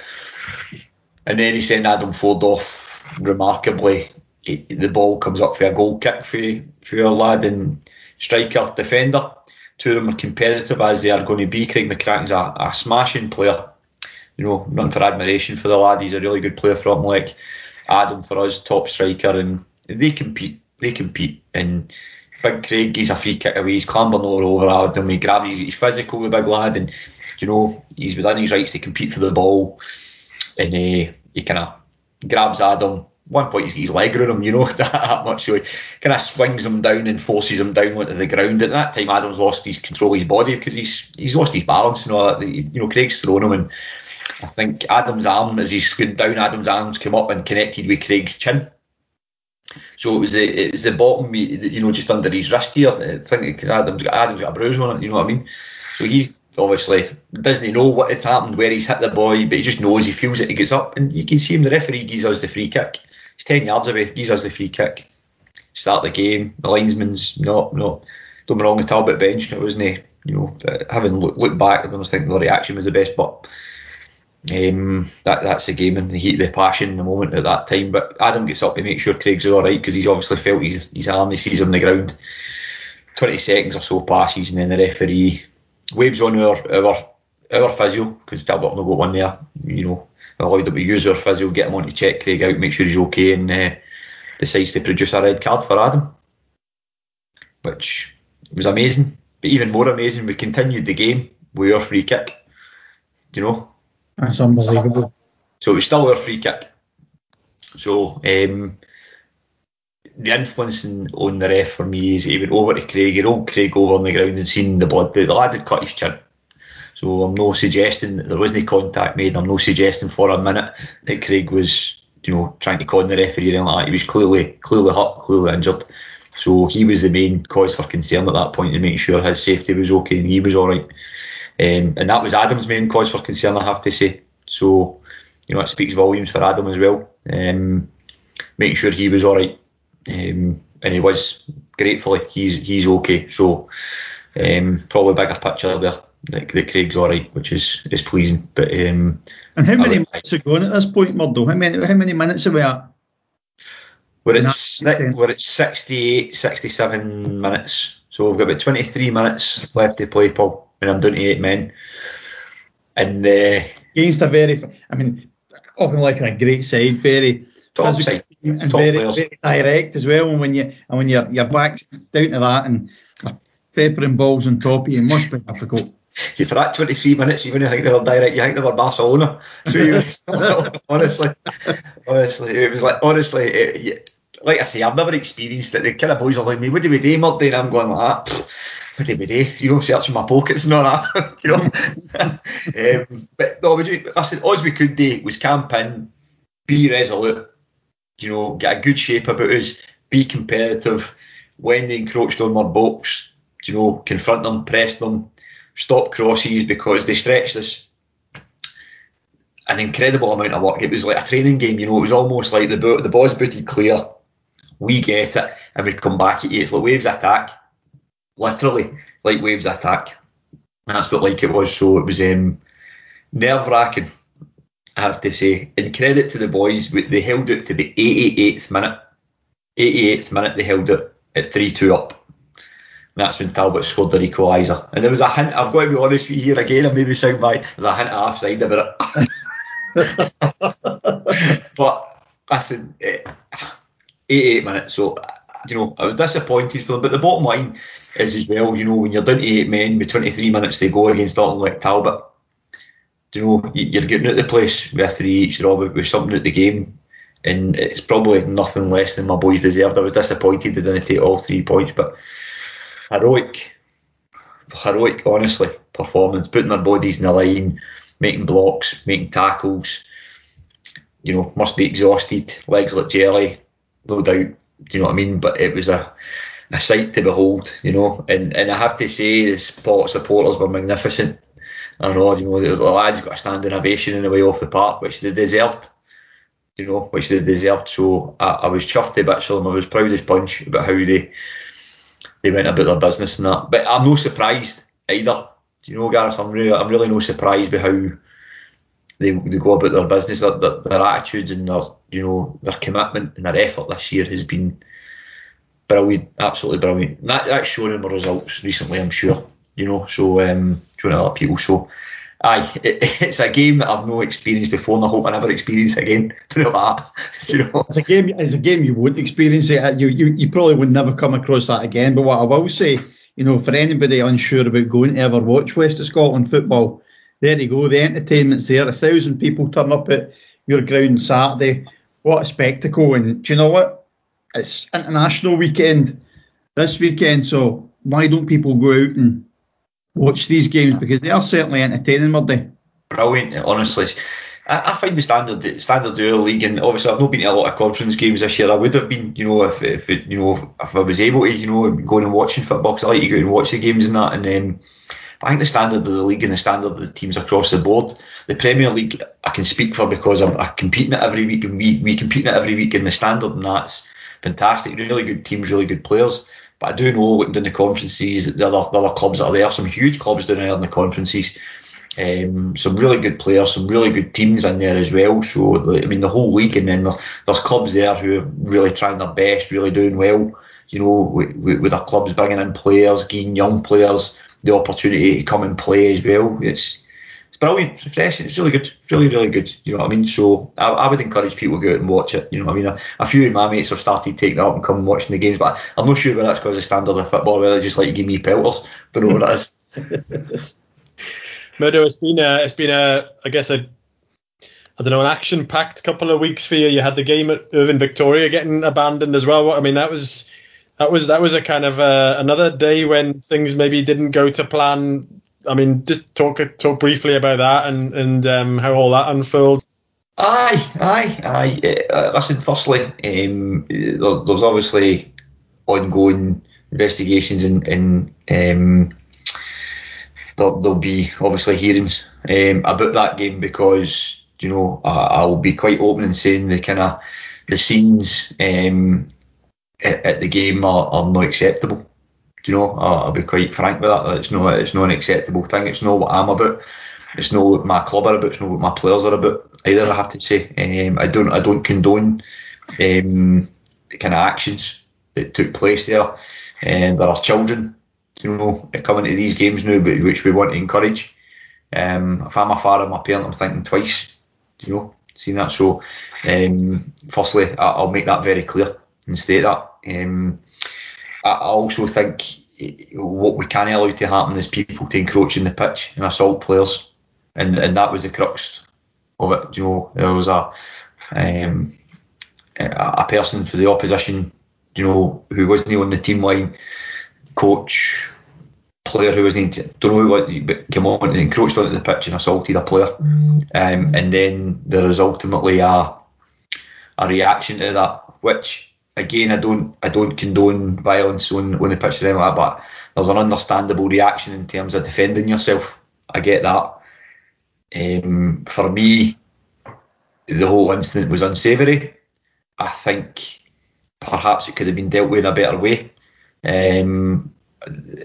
and then he sent Adam Ford off remarkably. the ball comes up for a goal kick for for our lad and striker defender. Two of them are competitive as they are going to be. Craig McCracken's a, a smashing player you know, nothing for admiration for the lad. He's a really good player from like Adam for us, top striker, and they compete. They compete. And Big Craig, he's a free kick away. He's clambering all over Adam. He grabs. He's, he's physical, the big lad, and you know he's within his rights to compete for the ball. And uh, he kind of grabs Adam. One point, he's his leg him, you know, that much. So he kind of swings him down and forces him down onto the ground. At that time, Adam's lost his control of his body because he's he's lost his balance and all that. You know, Craig's thrown him and I think Adam's arm, as he's going down, Adam's arms came up and connected with Craig's chin. So it was the it was the bottom, you know, just under his wrist here. I think because Adam's got Adam's got a bruise on it. You know what I mean? So he's obviously doesn't know what has happened, where he's hit the boy, but he just knows he feels it. He gets up, and you can see him. The referee gives us the free kick. He's ten yards away. Gives us the free kick. Start the game. The linesman's not not. Don't be wrong. The Talbot bench. It wasn't. he, You know, having looked back, I don't think the reaction was the best, but um, that that's the game and the heat the passion the moment at that time. But Adam gets up to make sure Craig's all right because he's obviously felt his, his arm. He sees him on the ground. 20 seconds or so passes and then the referee waves on our our, our physio because Talbot no got one there. You know, allowed him to use our physio, get him on to check Craig out, make sure he's okay, and uh, decides to produce a red card for Adam, which was amazing. But even more amazing, we continued the game with our free kick. You know, that's unbelievable. So it was still our free kick. So um, the influence on the ref for me is he went over to Craig, he rolled Craig over on the ground and seen the blood. The, lad had cut his chin. So I'm no suggesting that there wasn't contact made. I'm no suggesting for a minute that Craig was, you know, trying to con the referee or anything like that. He was clearly, clearly hurt, clearly injured. So he was the main cause for concern at that point to make sure his safety was okay and he was all right. Um, and that was Adam's main cause for concern, I have to say. So, you know, it speaks volumes for Adam as well. Um, making sure he was all right, um, and he was. Gratefully, he's he's okay. So, um, probably bigger picture there. that, that Craig's all right, which is is pleasing. But um, And how many would- minutes are going at this point, Murdo? How many how many minutes are we at? we're at we're at 68, 67 minutes. So we've got about 23 minutes left to play, Paul, and I'm down to eight men. And uh, Against a very, I mean, often like a great side, very top physical side, and very, players. very direct as well. And when you and when you're you're back down to that and peppering balls on top of you, must be difficult. Yeah, for that 23 minutes, you wouldn't think they were direct. You think they were Barcelona. So you, honestly, honestly, it was like honestly, it, like I say, I've never experienced it. The kind of boys are like me. What do we do, Murdy? And I'm going like that. What do we do? You know, searching my pockets and all that. you know. um, but no, we do. Listen, all we could do was camp in, be resolute. You know, get a good shape about us, be competitive. When they encroached on our box, you know, confront them, press them, stop crosses because they stretched us an incredible amount of work. It was like a training game, you know. It was almost like the bo- the ball's booted clear, we get it, and we come back at you. It's like waves attack, literally like waves attack. That's what like it was. So it was um, nerve wracking. I have to say, and credit to the boys. They held it to the 88th minute. 88th minute, they held it at 3-2 up. And that's when Talbot scored the equaliser. And there was a hint, I've got to be honest with you here again, I maybe sound bad, there's a hint of offside about it. but listen, eh, 88 minutes, so you know, I was disappointed for them. But the bottom line is as well, you know, when you're down to eight men with 23 minutes to go against Dalton like Talbot, you know, you- you're getting out the place with three each draw with, with something at the game. And it's probably nothing less than my boys deserved. I was disappointed they didn't take all three points, but heroic, heroic, honestly, performance, putting their bodies in the line, making blocks, making tackles. You know, must be exhausted, legs like jelly, no doubt. Do you know what I mean? But it was a, a sight to behold, you know. And and I have to say, the sport supporters were magnificent. I know, you know, the lads got a standing ovation in the way off the park, which they deserved. You know, which they deserved. So I, I was chuffed to bits for them. I was proud as punch about how they they went about their business and that. But I'm no surprised either. You know, Gareth? I'm really, I'm really no surprised by how they, they go about their business. Their, their, their attitudes and their, you know, their commitment and their effort this year has been brilliant, absolutely brilliant. That, that's shown in the results recently, I'm sure. You know, so um, showing other people. So, aye, it, it's a game that I've no experienced before, and I hope I never experience again. It like that. You know. It's a game. It's a game you wouldn't experience it. You, you you probably would never come across that again. But what I will say, you know, for anybody unsure about going to ever watch West of Scotland football, there you go. The entertainment's there. A thousand people turn up at your ground Saturday. What a spectacle! And do you know what? It's international weekend this weekend, so why don't people go out and watch these games because they are certainly entertaining, Murdy. brilliant, honestly. I, I find the standard standard dual league, and obviously I've not been to a lot of conference games this year. I would have been, you know, if, if you know if I was able to, you know, going and watching football. 'cause I like to go and watch the games and that. And um, I think the standard of the league and the standard of the teams across the board, the Premier League, I can speak for because I'm, I'm competing it every week, and we we compete in it every week, and the standard and that's fantastic. Really good teams, really good players. But I do know looking down the conferences, the other, the other clubs that are there, some huge clubs down there in the conferences. Um, some really good players, some really good teams in there as well. So I mean, the whole league, and then there, there's clubs there who are really trying their best, really doing well. You know, with, with, their clubs bringing in players, giving young players the opportunity to come and play as well. It's brilliant, it's refreshing. It's really good, really really good. You know what I mean? So I, I would encourage people to go out and watch it. You know what I mean? A, a few of my mates have started taking it up and come watching the games, but I'm not sure whether that's because of the standard of football, whether they just like to give me pelters. Don't know what it is. Murdo, it's been a, it's been a, I guess a, I don't know, an action-packed couple of weeks for you. You had the game at Irvine Victoria getting abandoned as well. I mean, that was, that was, that was a kind of uh another day when things maybe didn't go to plan. I mean, just talk talk briefly about that and and um, how all that unfolded. Aye, aye, aye. Uh, listen, firstly, um, there, there's obviously ongoing investigations and, um, there, there'll be obviously hearings um, about that game because you know I, I'll be quite open in saying the kind of the scenes um, at, at the game are, are not acceptable. Do you know, I'll, I'll be quite frank with that. It's not it's not an acceptable thing. It's not what I'm about. It's not what my club are about. It's not what my players are about. Either I have to say. Um, I don't I don't condone um, the kind of actions that took place there. And there are children, you know, coming to these games now, but which we want to encourage. Um, if I'm a father, my parent, I'm thinking twice. You know, seeing that. So, um, firstly, I, will make that very clear and state that. Um, I, also think what we can't allow to happen is people to encroach in the pitch and assault players, and and that was the crux of it. You know, there was a um, a person for the opposition, you know, who wasn't on the team line, coach, player who wasn't, don't know what, but came on and encroached onto the pitch and assaulted a player. Um, and then there was ultimately a a reaction to that, which again I don't I don't condone violence on, on the pitch or anything like that, but there's an understandable reaction in terms of defending yourself. I get that. Um, for me, the whole incident was unsavoury. I think perhaps it could have been dealt with in a better way. Um,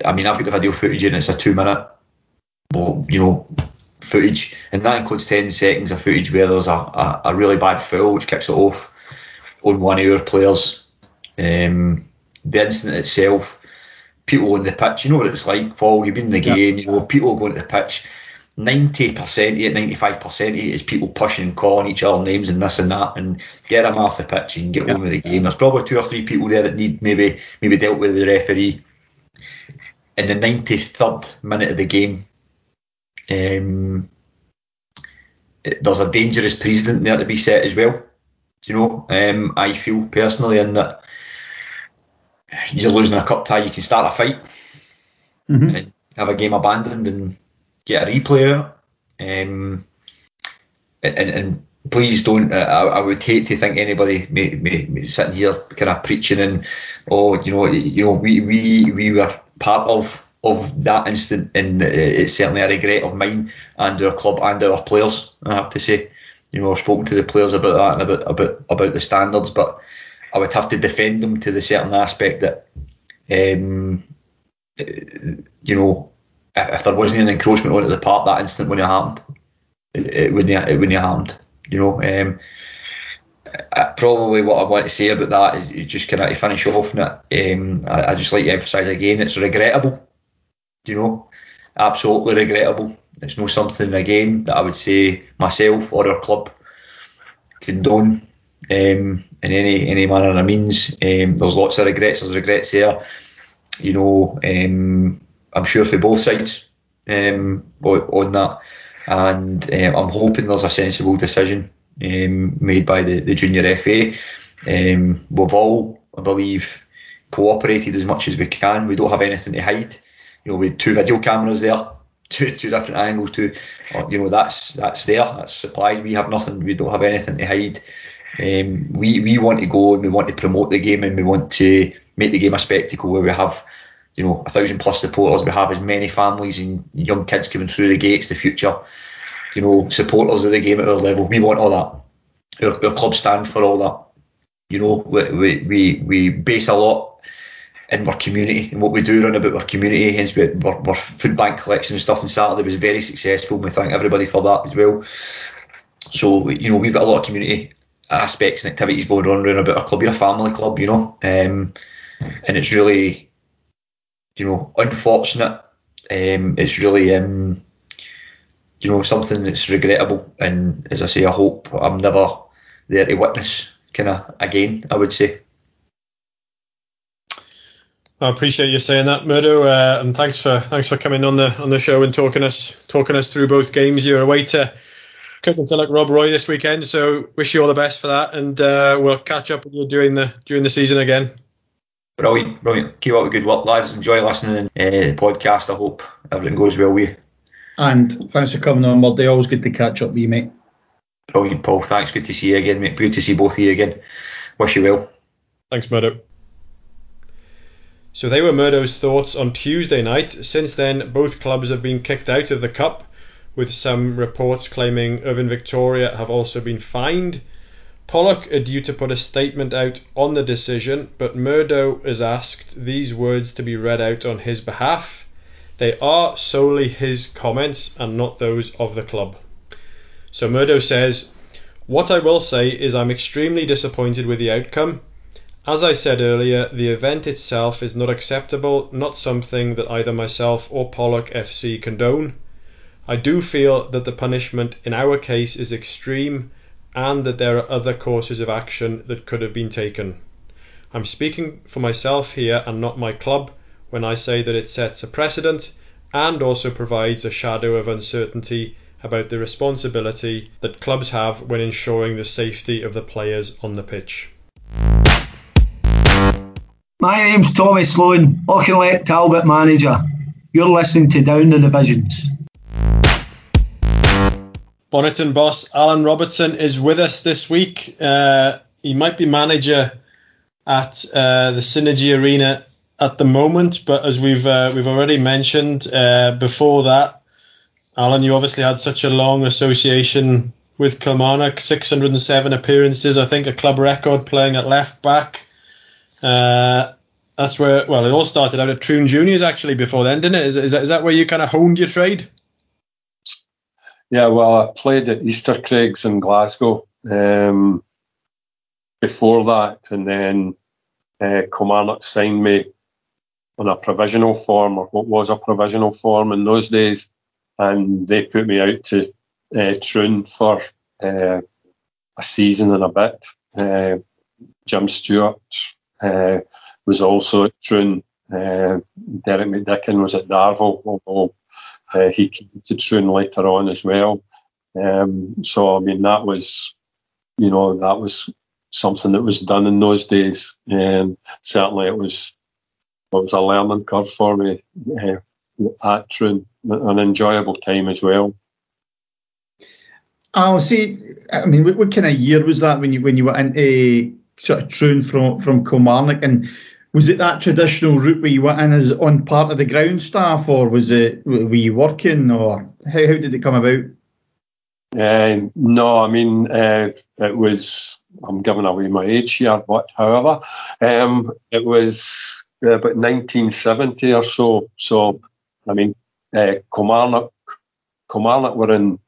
I mean, I've got the video footage and it's a two minute, well, you know, footage, and that includes 10 seconds of footage where there's a, a, a really bad foul which kicks it off on one of our players. Um, the incident itself, people on the pitch, you know what it's like, Paul, you've been in the game, you know, people going to the pitch 90% of it, 95% of it is people pushing and calling each other names and this and that and get them off the pitch and get yeah. on with the game. There's probably two or three people there that need maybe maybe dealt with the referee. In the 93rd minute of the game, um, there's a dangerous precedent there to be set as well. You know, um, I feel personally in that you're losing a cup tie, you can start a fight mm-hmm. and have a game abandoned and get a replay um, and, and please don't. Uh, I, I, would hate to think anybody may, may, may sitting here kind of preaching and oh, you know, you know, we we we were part of of that instant, and it's certainly a regret of mine and our club and our players. I have to say, you know, I've spoken to the players about that and about about about the standards, but I would have to defend them to the certain aspect that, um, you know, if there wasn't an encroachment onto the park that instant when it happened, it, it wouldn't it wouldn't have happened. You know, um, probably what I want to say about that is just kind of to finish off on it. Um, I, I just like to emphasise again, it's regrettable. You know, absolutely regrettable. It's not something again that I would say myself or our club condone um, in any any manner of means. Um, there's lots of regrets. There's regrets there. You know, um, I'm sure for both sides um, on that, and um, I'm hoping there's a sensible decision um, made by the, the junior FA. Um, we've all, I believe, cooperated as much as we can. We don't have anything to hide. You know, we had two video cameras there, two two different angles. Two, uh, you know, that's that's there. That's supplied. We have nothing. We don't have anything to hide. Um, we we want to go and we want to promote the game and we want to make the game a spectacle where we have you know, a thousand plus supporters. We have as many families and young kids coming through the gates, the future, you know, supporters of the game at our level. We want all that. Our, our club stand for all that. You know, we, we, we base a lot in our community and what we do around about our community. Hence, we, our, our food bank collection and stuff on Saturday was very successful. And we thank everybody for that as well. So, you know, we've got a lot of community aspects and activities going on around about our club. We're a family club, you know, um, and it's really you know, unfortunate. Um, it's really, um, you know, something that's regrettable. And as I say, I hope I'm never there to witness kind of again. I would say. I appreciate you saying that, Murdo, uh, and thanks for thanks for coming on the on the show and talking us talking us through both games. You're away to Kirkintilloch Rob Roy this weekend, so wish you all the best for that, and uh, we'll catch up with you during the during the season again. Brilliant, brilliant. Keep up the good work, lads. Enjoy listening to uh, the podcast. I hope everything goes well with you. And thanks for coming on, Murdy. Always good to catch up with you, mate. Brilliant, Paul. Thanks. Good to see you again, mate. Good to see both of you again. Wish you well. Thanks, Murdo. So they were Murdo's thoughts on Tuesday night. Since then, both clubs have been kicked out of the Cup, with some reports claiming Irvine Victoria have also been fined. Pollok are due to put a statement out on the decision, but Murdo has asked these words to be read out on his behalf. They are solely his comments and not those of the club. So Murdo says, What I will say is I'm extremely disappointed with the outcome. As I said earlier, the event itself is not acceptable, not something that either myself or Pollok FC condone. I do feel that the punishment in our case is extreme and that there are other courses of action that could have been taken. I'm speaking for myself here and not my club when I say that it sets a precedent and also provides a shadow of uncertainty about the responsibility that clubs have when ensuring the safety of the players on the pitch. My name's Tommy Sloan, Auchinleck Talbot manager. You're listening to Down the Divisions. Bonnyton boss Alan Robertson is with us this week. Uh, he might be manager at uh, the Synergy Arena at the moment, but as we've uh, we've already mentioned uh, before that, Alan, you obviously had such a long association with Kilmarnock, 607 appearances, I think a club record playing at left back. Uh, that's where well it all started out at Troon Juniors actually before then, didn't it? Is, is, that, is that where you kind of honed your trade? Yeah, well, I played at Easter Craigs in Glasgow um, before that, and then uh, Kilmarnock signed me on a provisional form, or what was a provisional form in those days, and they put me out to uh, Troon for uh, a season and a bit. Uh, Jim Stewart uh, was also at Troon. Uh, Derek McDicken was at Darvel, although uh, he came to Troon later on as well. Um, so I mean that was, you know, that was something that was done in those days, and certainly it was it was a learning curve for me uh, at Troon, an enjoyable time as well. I'll see. I mean, what, what, kind of year was that when you when you were into sort of Troon from from Kilmarnock, and was it that traditional route where you went in as on part of the ground staff, or was it were you working, or how, how did it come about? Uh, no, I mean uh, it was. I'm giving away my age here, but however, um, it was about 1970 or so. So, I mean, uh, Kilmarnock, Kilmarnock were in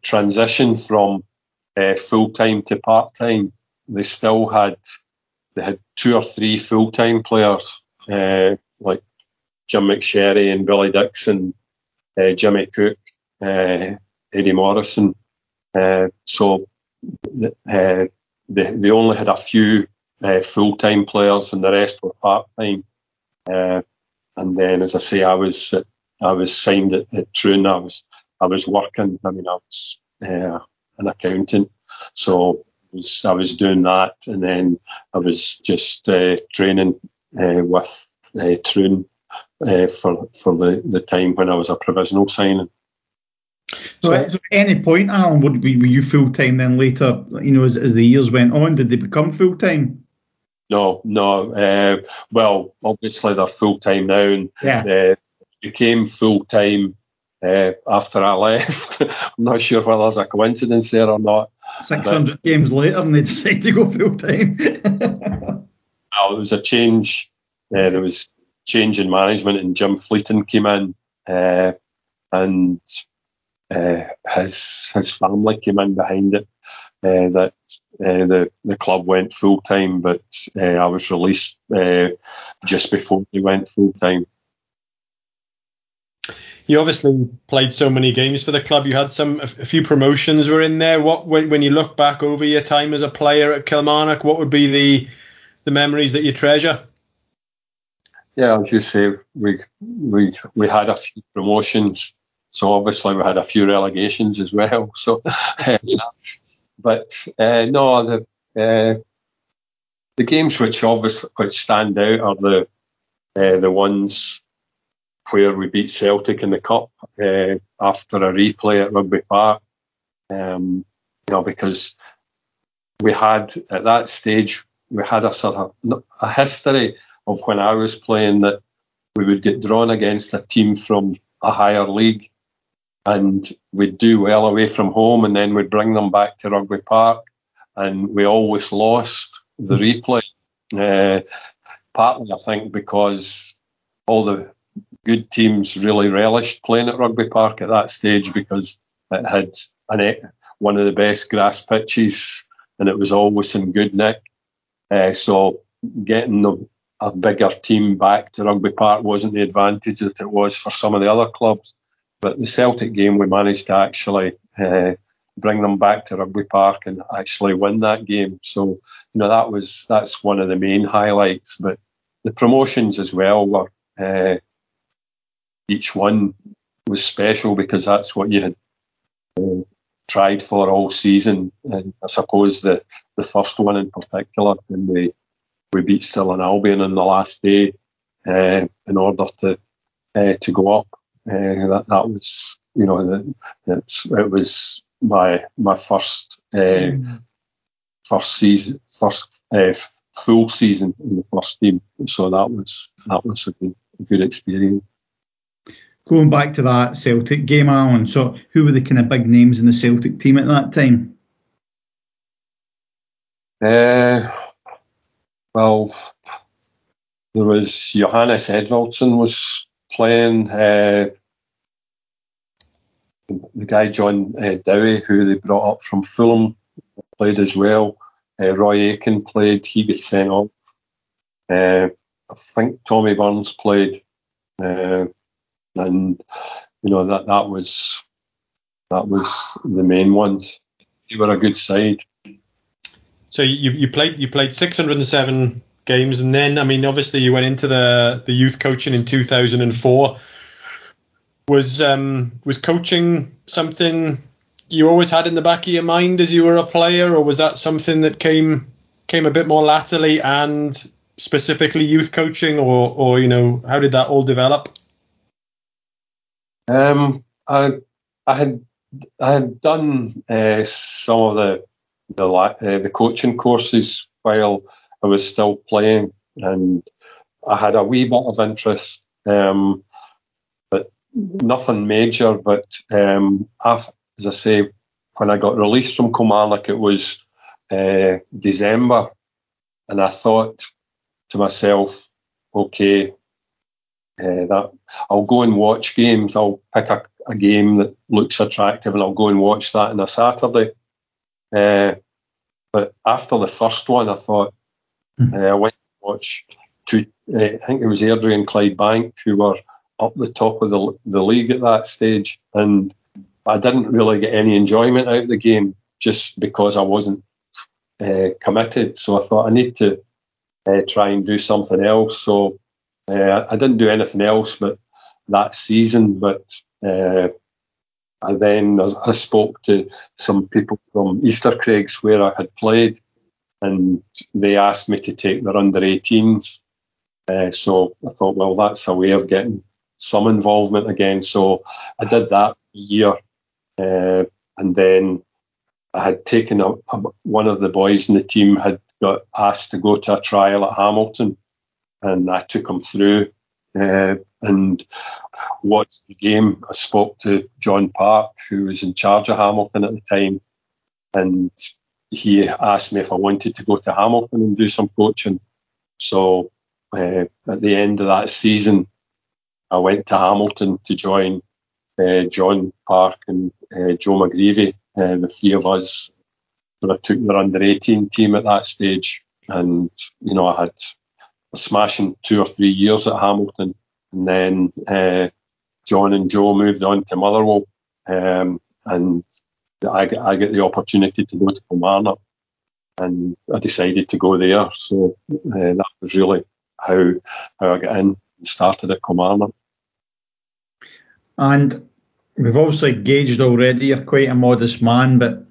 transition from uh, full time to part time. They still had they had two or three full time players uh, like Jim McSherry and Billy Dixon, uh, Jimmy Cook, uh, Eddie Morrison. Uh, so uh, they, they only had a few uh, full time players and the rest were part time. and then, as I say, I was I was signed at, at Troon. I was I was working. I mean, I was an accountant, so was I was doing that, and then I was just uh, training uh, with uh, Troon uh, for for the, the time when I was a provisional signing. So, at any point, Alan, would be were you full time then later? You know, as, as the years went on, did they become full time? No, no. Uh, well, obviously they're full time now, and yeah. uh, became full time uh, after I left. I'm not sure whether there's a coincidence there or not. 600 but, games later, and they decided to go full time. well, there was a change. Uh, there was change in management, and Jim Fleeting came in, uh, and uh, his his family came in behind it. Uh, that uh, the the club went full time, but I was released just before they went full time you obviously played so many games for the club. You had some a few promotions were in there. What when, when you look back over your time as a player at Kilmarnock, what would be the the memories that you treasure? Yeah, as you say, we we we had a few promotions, so obviously we had a few relegations as well. So, but uh, no, the uh, the games which obviously which stand out are the uh, the ones where we beat Celtic in the cup uh, after a replay at Rugby Park. Um, you know, because we had at that stage we had a sort of a history of when I was playing that we would get drawn against a team from a higher league and we'd do well away from home and then we'd bring them back to Rugby Park and we always lost the replay. Uh, partly, I think, because all the good teams really relished playing at Rugby Park at that stage because it had an, one of the best grass pitches and it was always in good nick. Uh, so getting the, a bigger team back to Rugby Park wasn't the advantage that it was for some of the other clubs. But the Celtic game, we managed to actually uh, bring them back to Rugby Park and actually win that game. So you know that was that's one of the main highlights. But the promotions as well were uh, each one was special because that's what you had uh, tried for all season. And I suppose the, the first one in particular, when we we beat Stirling Albion on the last day uh, in order to uh, to go up. Uh, that that was you know the, it was my my first mm. first season first full season in the first team. So that was that was a good a good experience. Going back to that Celtic game, Alan. So who were the kind of big names in the Celtic team at that time? Uh, well, there was Johannes Edvaldsson was playing. Uh, the guy John uh, Dowie, who they brought up from Fulham, played as well. Uh, Roy Aitken played. He got sent off. Uh, I think Tommy Burns played, uh, and you know that that was that was the main ones. They were a good side. So you, you played you played 607 games, and then I mean obviously you went into the the youth coaching in 2004. Was um was coaching something you always had in the back of your mind as you were a player, or was that something that came came a bit more latterly and specifically youth coaching, or or you know how did that all develop? Um, I I had I had done uh, some of the the uh, the coaching courses while I was still playing, and I had a wee bit of interest, um, but nothing major. But um, I've, as I say, when I got released from Kilmarnock, it was uh, December, and I thought to myself, okay, uh, that I'll go and watch games. I'll pick a, a, game that looks attractive, and I'll go and watch that on a Saturday. Uh, but after the first one, I thought mm-hmm. I went to watch two. Uh, I think it was Airdrie and Clydebank who were up the top of the the league at that stage, and I didn't really get any enjoyment out of the game just because I wasn't uh, committed. So I thought I need to uh, try and do something else. So uh, I didn't do anything else but that season. But uh, I then I spoke to some people from Easter Craigs where I had played, and they asked me to take their under 18s. Uh, so I thought, well, that's a way of getting some involvement again. So I did that year uh, and then I had taken a, a, one of the boys in the team had got asked to go to a trial at Hamilton, and I took him through uh, and watched the game. I spoke to John Park, who was in charge of Hamilton at the time, and he asked me if I wanted to go to Hamilton and do some coaching. So uh, at the end of that season, I went to Hamilton to join uh, John Park and uh, Joe McGreevy, uh, the three of us. But I took their under 18 team at that stage, and you know I had a smashing two or three years at Hamilton, and then uh, John and Joe moved on to Motherwell, um, and I I get the opportunity to go to Kilmarnock, and I decided to go there. So uh, that was really how how I got in. And started at Kilmarnock. And we've obviously gauged already you're quite a modest man, but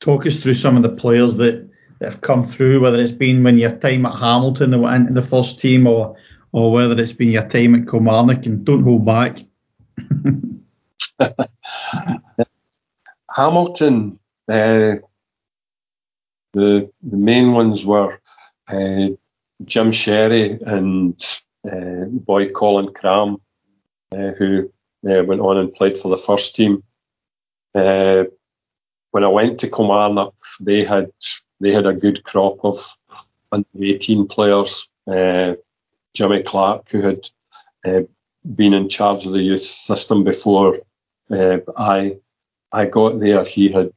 talk us through some of the players that, that have come through, whether it's been when your time at Hamilton that went into the first team or or whether it's been your time at Kilmarnock and don't hold back. Hamilton, uh, the the main ones were uh, Jim Sherry and uh, boy Colin Cramb, uh, who uh, went on and played for the first team. Uh, when I went to Kilmarnock, they had they had a good crop of under 18 players. Uh, Jimmy Clark, who had uh, been in charge of the youth system before uh, I I got there, he had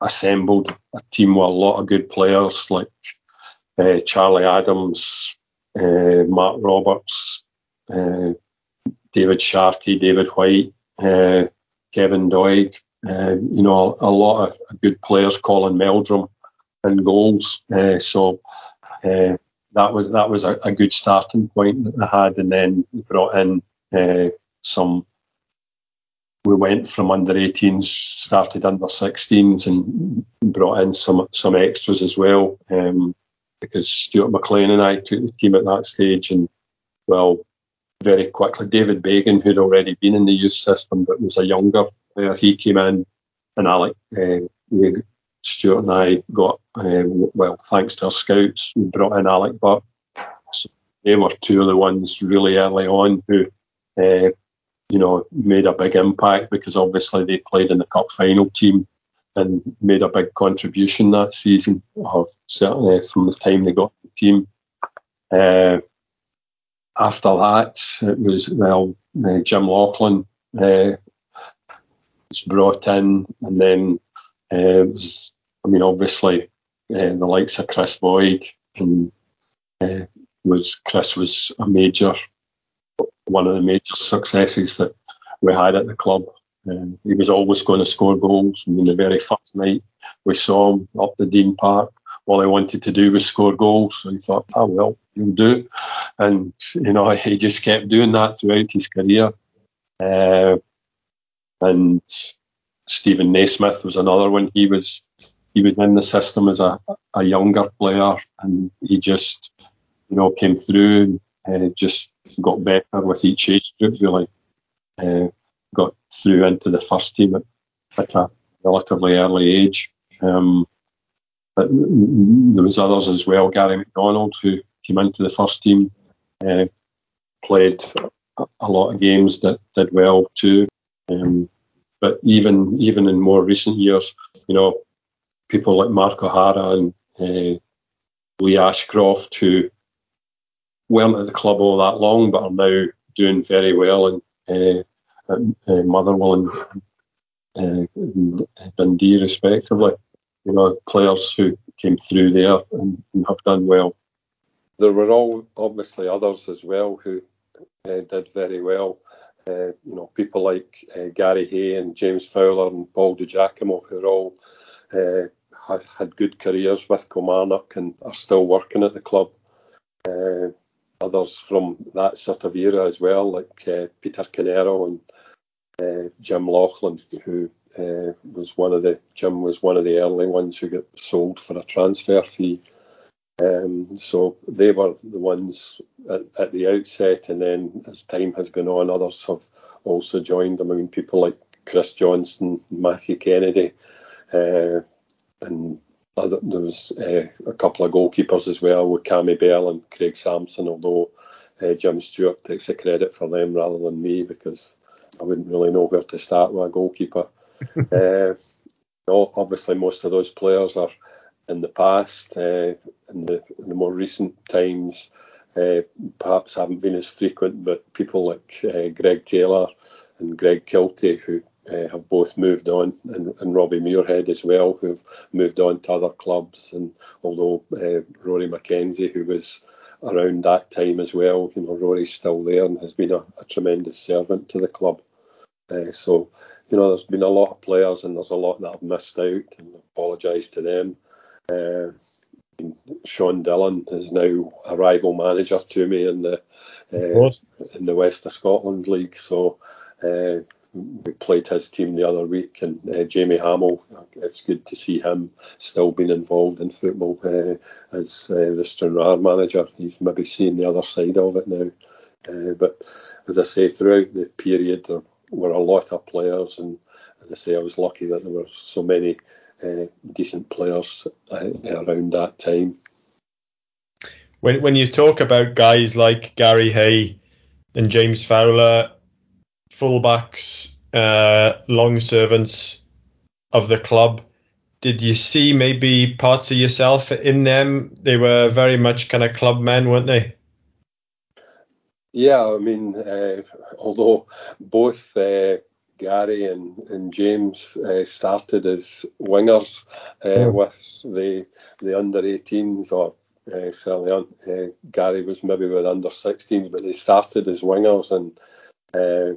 assembled a team with a lot of good players like uh, Charlie Adams, uh, Mark Roberts, uh, David Sharkey, David White, uh, Kevin Doig, uh, you know, a, a, lot of good players, Colin Meldrum in goals. Uh, so that was that was a, a, good starting point that I had, and then brought in some we went from under 18s, started under 16s, and brought in some some extras as well. Um, because Stuart McLean and I took the team at that stage, and well, very quickly, David Bagan, who'd already been in the youth system but was a younger player, he came in, and Alec, uh, Stuart and I got uh, well, thanks to our scouts, we brought in Alec Buck. So they were two of the ones really early on who uh, you know, made a big impact because obviously they played in the cup final team and made a big contribution that season, or certainly from the time they got the team. Uh, after that, it was well, uh, Jim Laughlin uh, was brought in, and then uh, was, I mean, obviously uh, the likes of Kris Boyd, and uh, was Kris was a major one of the major successes that we had at the club. Um, he was always going to score goals. I mean, the very first night we saw him up the Dean Park, all he wanted to do was score goals. So he thought, oh, well, he'll do it. And, you know, he just kept doing that throughout his career. Uh, and Steven Naismith was another one. He was he was in the system as a, a younger player, and he just, you know, came through and uh, just got better with each age group. Really uh, got through into the first team at, at a relatively early age. Um, but there was others as well. Gary McDonald, who came into the first team, uh, played a lot of games that did well too. Um, but even even in more recent years, you know, people like Mark O'Hara and uh, Lee Ashcroft, who weren't at the club all that long, but are now doing very well in, uh, uh, Motherwell and uh, Dundee, respectively. You know, players who came through there and, and, have done well. There were all obviously others as well who uh, did very well. Uh, you know, people like uh, Gary Hay and James Fowler and Paul Di Giacomo, who are all uh, had, had good careers with Kilmarnock and are still working at the club. Uh, others from that sort of era as well, like uh, Peter Canero and uh, Jim Laughlin, who was one of the Jim was one of the early ones who got sold for a transfer fee. Um, so they were the ones at, at, the outset, and then as time has gone on, others have also joined. I mean, people like Chris Johnston, Matthew Kennedy, uh, and other, there was uh, a couple of goalkeepers as well with Cammy Bell and Craig Samson, although uh, Jim Stewart takes the credit for them rather than me because I wouldn't really know where to start with a goalkeeper. uh, no, obviously, most of those players are in the past. Uh, in, the, in the more recent times, uh, perhaps haven't been as frequent, but people like uh, Greg Taylor and Greg Kiltie, who uh, have both moved on, and, and, Robbie Muirhead as well, who've moved on to other clubs. And although uh, Rory McKenzie, who was around that time as well, you know, Rory's still there and has been a, a tremendous servant to the club. Uh, so, you know, there's been a lot of players and there's a lot that have missed out, and apologise to them. Uh, Sean Dillon is now a rival manager to me in the uh, in the West of Scotland League. So uh, we played his team the other week, and uh, Jamie Hamill. It's good to see him still being involved in football uh, as uh, the Stranraer manager. He's maybe seeing the other side of it now. Uh, but as I say, throughout the period, there were a lot of players, and as I say, I was lucky that there were so many uh, decent players uh, around that time. When when you talk about guys like Gary Hay and James Fowler fullbacks, uh, long servants of the club. did you see maybe parts of yourself in them? They were very much kind of club men, weren't they? Yeah, I mean, uh, although both uh, Gary and, and James uh, started as wingers uh, with the the under 18s, or uh, certainly uh, Gary was maybe with under 16s, but they started as wingers. And uh,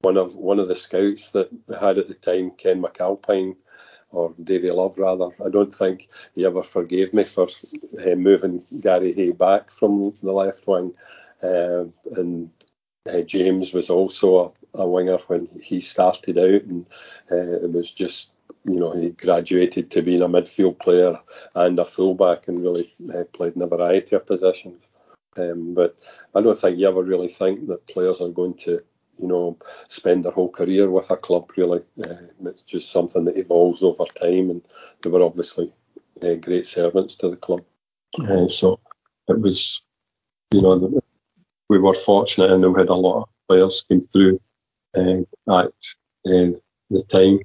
one of one of the scouts that they had at the time, Ken McAlpine, or Davy Love rather, I don't think he ever forgave me for uh, moving Gary Hay back from the left wing. And James was also a, winger when he started out, and uh, it was just you know he graduated to being a midfield player and a fullback, and really uh, played in a variety of positions. Um, but I don't think you ever really think that players are going to you know spend their whole career with a club. Really, uh, it's just something that evolves over time, and they were obviously uh, great servants to the club. so it was you know we were fortunate and we had a lot of players came through at uh, the time.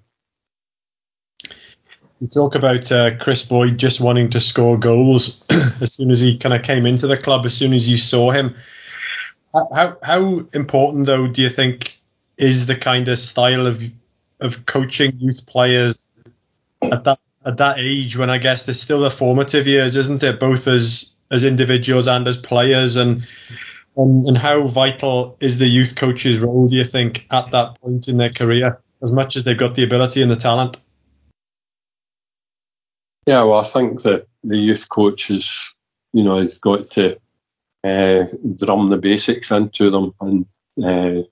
You talk about uh, Kris Boyd just wanting to score goals as soon as he kind of came into the club, as soon as you saw him. How how important though do you think is the kind of style of of coaching youth players at that at that age when I guess there's still the formative years, isn't it? Both as as individuals and as players and and, and how vital is the youth coach's role, do you think, at that point in their career, as much as they've got the ability and the talent? Yeah, well, I think that the youth coach is, you know, has got to uh, drum the basics into them and uh,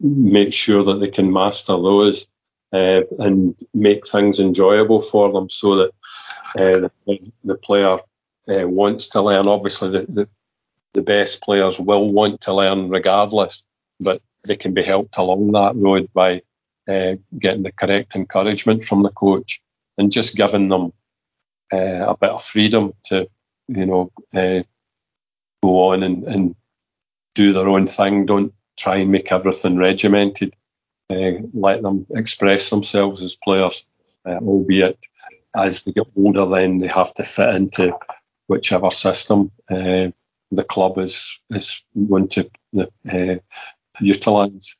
make sure that they can master those uh, and make things enjoyable for them so that uh, the, the, player uh, wants to learn. Obviously, the, the, the best players will want to learn regardless, but they can be helped along that road by uh, getting the correct encouragement from the coach and just giving them uh, a bit of freedom to, you know, uh, go on and, and, do their own thing. Don't try and make everything regimented. Uh, let them express themselves as players, uh, albeit as they get older, then they have to fit into whichever system uh, the club is is going to uh, utilise.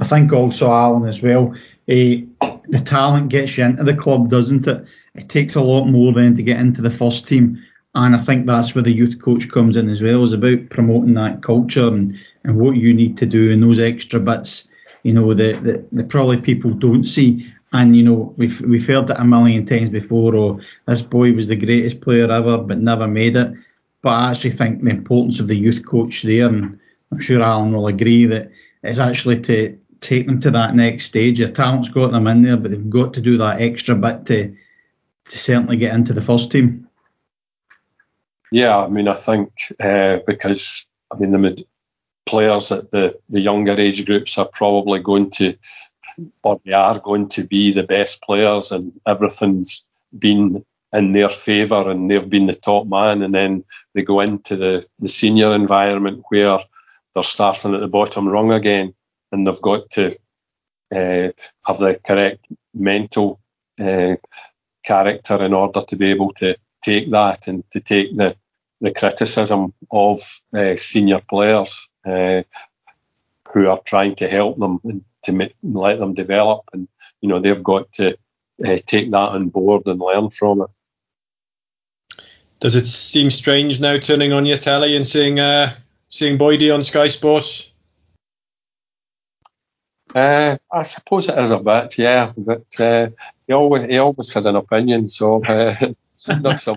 I think also Alan as well. Uh, the talent gets you into the club, doesn't it? It takes a lot more than to get into the first team, and I think that's where the youth coach comes in as well. Is about promoting that culture and, and what you need to do and those extra bits. You know that the, the probably people don't see. And you know we've we've heard a million times before. Or oh, this boy was the greatest player ever, but never made it. But I actually think the importance of the youth coach there, and I'm sure Alan will agree that is actually to take them to that next stage. Your talent's got them in there, but they've got to do that extra bit to to certainly get into the first team. Yeah, I mean, I think uh, because I mean the players at the the younger age groups are probably going to, or they are going to be the best players, and everything's been in their favour and they've been the top man. And then they go into the, the senior environment where they're starting at the bottom rung again. And they've got to uh, have the correct mental uh, character in order to be able to take that and to take the, the criticism of uh, senior players who are trying to help them and to make, let them develop. And you know they've got to take that on board and learn from it. Does it seem strange now turning on your telly and seeing uh, seeing Boydie on Sky Sports? Uh, I suppose it is a bit, yeah. But uh, he always he always had an opinion, so uh, not so.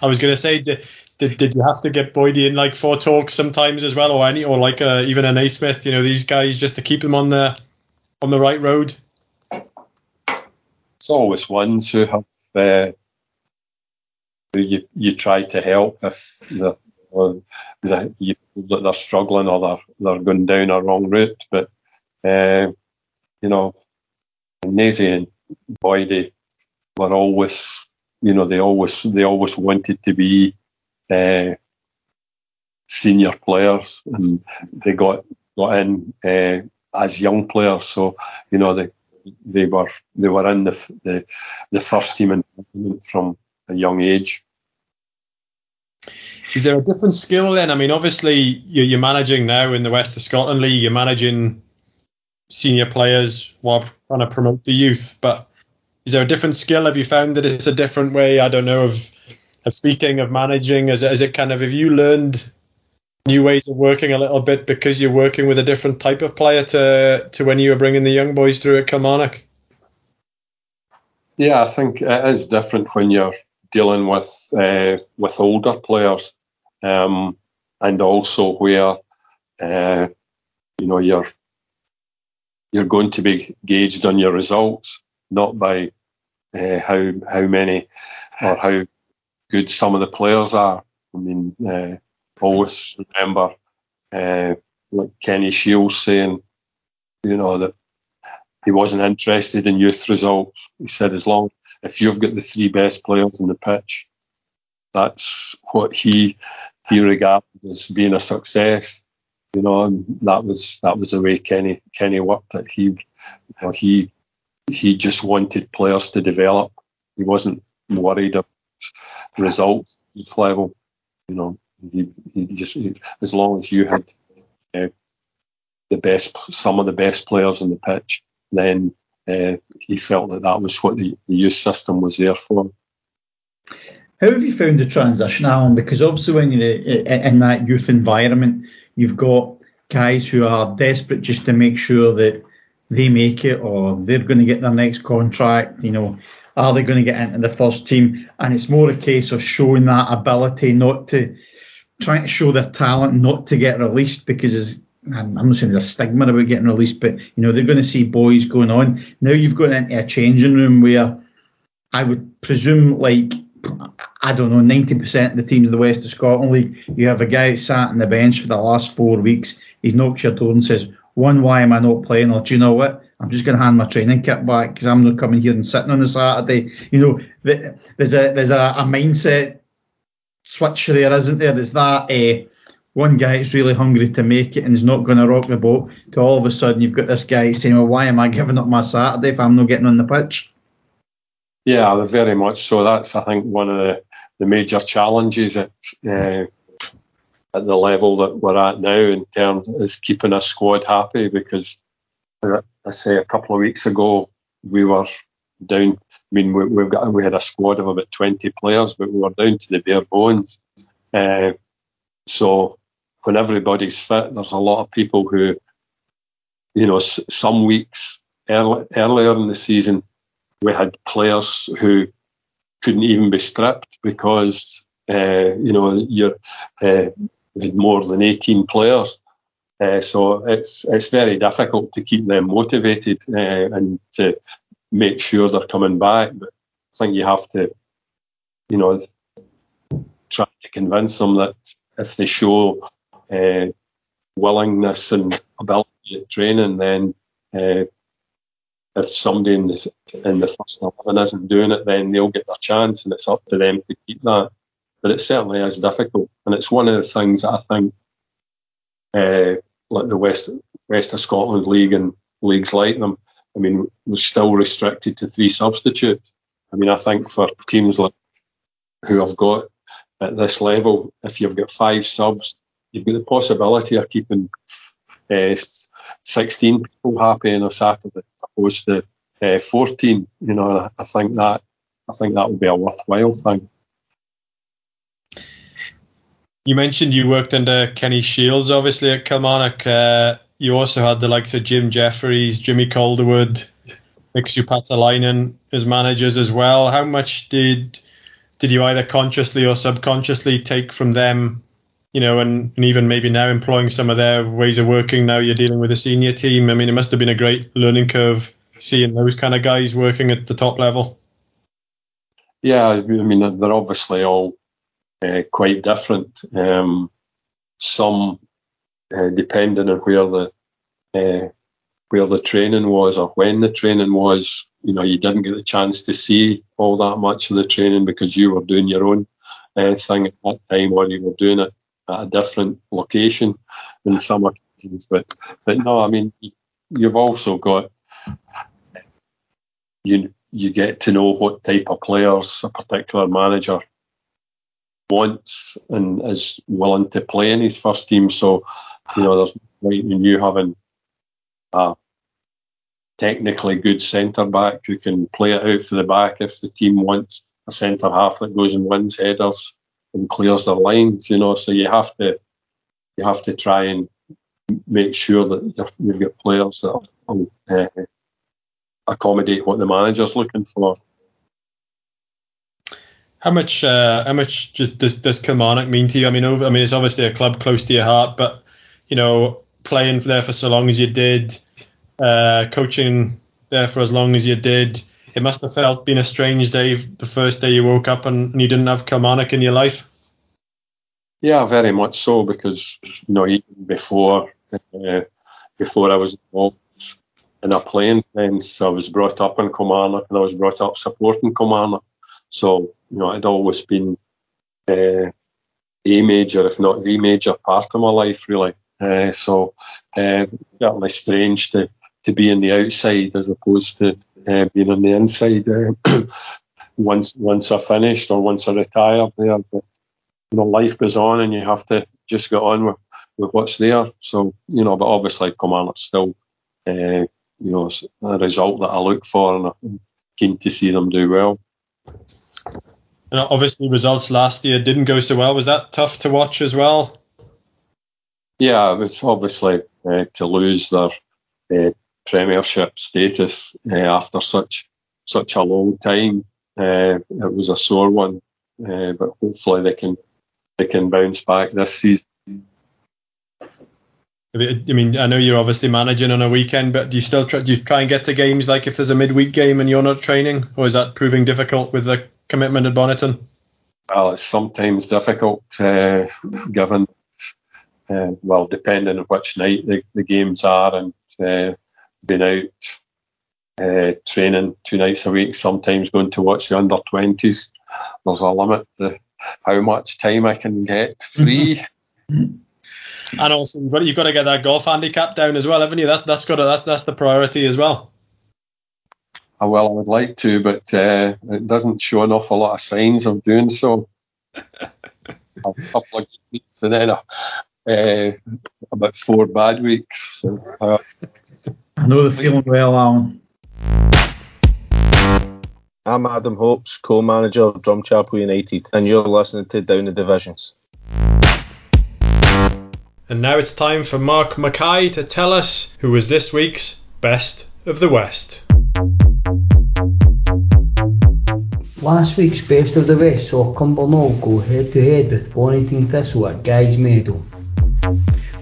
I was going to say, did, did, did you have to get Boydie in like for talk sometimes as well, or any, or like uh, even a Naismith? You know, these guys just to keep them on the on the right road. It's always ones who have uh, you you try to help if the, the you that they're struggling or they're they're going down a wrong route. But uh, you know, Nazy and Boydie were always you know they always they always wanted to be uh, senior players and they got got in uh, as young players. So you know they they were they were in the the, the first team from a young age. Is there a different skill then? I mean, obviously you're, managing now in the West of Scotland League. You're managing senior players while trying to promote the youth. But is there a different skill? Have you found that it's a different way? I don't know of of speaking of managing. Is is it kind of have you learned new ways of working a little bit because you're working with a different type of player to to when you were bringing the young boys through at Kilmarnock? Yeah, I think it is different when you're dealing with uh, with older players um, and also where uh, you know you're you're going to be gauged on your results, not by uh, how how many or how good some of the players are. I mean, uh, always remember uh, like Kenny Shiels saying, you know, that he wasn't interested in youth results. He said, as long if you've got the three best players in the pitch, that's what he he regarded as being a success. You know, and that was that was the way Kenny Kenny worked. That he, you know, he he just wanted players to develop. He wasn't worried about results at this level. You know, he, he just he, as long as you had uh, the best, some of the best players on the pitch, then uh, he felt that that was what the, the youth system was there for. How have you found the transition, Alan? Because obviously, when you're in that youth environment, you've got guys who are desperate just to make sure that they make it or they're going to get their next contract. You know, are they going to get into the first team? And it's more a case of showing that ability, not to trying to show their talent, not to get released because I'm not saying there's a stigma about getting released, but you know they're going to see boys going on. Now you've got into a changing room where I would presume like I don't know, 90% of the teams in the West of Scotland League, you have a guy sat on the bench for the last four weeks. He's knocked your door and says, one, why am I not playing? Or do you know what? I'm just going to hand my training kit back because I'm not coming here and sitting on a Saturday. You know, there's a there's a, a mindset switch there, isn't there? There's that uh, one guy is really hungry to make it and is not going to rock the boat. To all of a sudden, you've got this guy saying, "Well, why am I giving up my Saturday if I'm not getting on the pitch?" Yeah, very much so. That's I think one of the, the major challenges at uh, at the level that we're at now in terms is keeping a squad happy because I say a couple of weeks ago we were down. I mean, we, have got we had a squad of about 20 players, but we were down to the bare bones. Uh, so when everybody's fit, there's a lot of people who, you know, some weeks early, earlier in the season we had players who couldn't even be stripped because uh, you know you're uh, more than 18 players. Uh, so it's it's very difficult to keep them motivated uh, and to make sure they're coming back. But I think you have to, you know, try to convince them that if they show uh, willingness and ability at training, then uh, if somebody in the, in the first 11 isn't doing it, then they'll get their chance and it's up to them to keep that. But it certainly is difficult. And it's one of the things that I think, uh, like the West, West of Scotland League and leagues like them, I mean, we're still restricted to three substitutes. I mean, I think for teams like who have got at this level, if you've got five subs, you've got the possibility of keeping uh, 16 people happy on a Saturday as opposed to uh, 14. You know, I think that I think that would be a worthwhile thing. You mentioned you worked under Kenny Shiels, obviously at Kilmarnock. Uh, you also had the likes of Jim Jefferies, Jimmy Calderwood, Mixu Paatelainen as managers as well. How much did did you either consciously or subconsciously take from them you know, and, and even maybe now employing some of their ways of working. Now you're dealing with a senior team. I mean, it must have been a great learning curve seeing those kind of guys working at the top level. Yeah, I mean, they're obviously all uh, quite different. Um, some, uh, depending on where the uh, where the training was or when the training was, you know, you didn't get the chance to see all that much of the training because you were doing your own uh, thing at that time, or you were doing it at a different location in some occasions. But but no, I mean you've also got you you get to know what type of players a particular manager wants and is willing to play in his first team. So, you know, there's point in you having a technically good centre back who can play it out for the back if the team wants a centre half that goes and wins headers and clears their lines. You know, so you have to you have to try and make sure that you've got players that will uh, accommodate what the manager's looking for. How much uh, how much does does Kilmarnock mean to you? I mean, over, I mean, it's obviously a club close to your heart, but you know, playing there for so long as you did, uh, coaching there for as long as you did, it must have felt been a strange day the first day you woke up and, and you didn't have Kilmarnock in your life. Yeah, very much so because you know even before uh, before I was involved in a playing sense, I was brought up in Kilmarnock and I was brought up supporting Kilmarnock. So you know, I'd always been uh, a major, if not the major part of my life, really. Uh, so uh, certainly strange to to be on the outside as opposed to uh, being on the inside. Uh, once once I finished or once I retired there, but you know, life goes on and you have to just get on with, with what's there. So you know, but obviously, Kilmarnock's still uh, you know a result that I look for, and I'm keen to see them do well. And obviously, results last year didn't go so well. Was that tough to watch as well? Yeah, it was obviously uh, to lose their uh, Premiership status uh, after such such a long time. Uh, it was a sore one, uh, but hopefully they can they can bounce back this season. I mean, I know you're obviously managing on a weekend, but do you still try, do you try and get to games like if there's a midweek game and you're not training, or is that proving difficult with the commitment at Bonnyton? Well, it's sometimes difficult, uh, given uh, well, depending on which night the, the games are, and uh, being out uh, training two nights a week, sometimes going to watch the under 20s. There's a limit to how much time I can get free. and also, you've got, you've got to get that golf handicap down as well, haven't you? That, that's got to, that's that's the priority as well. Uh, well, I would like to, but uh, it doesn't show an awful lot of signs of doing so. a couple of good weeks and then a, uh, about four bad weeks. So, uh, I know the feeling well, Alan. I'm Adam Hopes, co-manager of Drumchapel United, and you're listening to Down the Divisions. And now it's time for Mark Mackay to tell us who was this week's Best of the West. Last week's Best of the West saw Cumbernauld go head to head with Bonnyton Thistle at Guy's Meadow.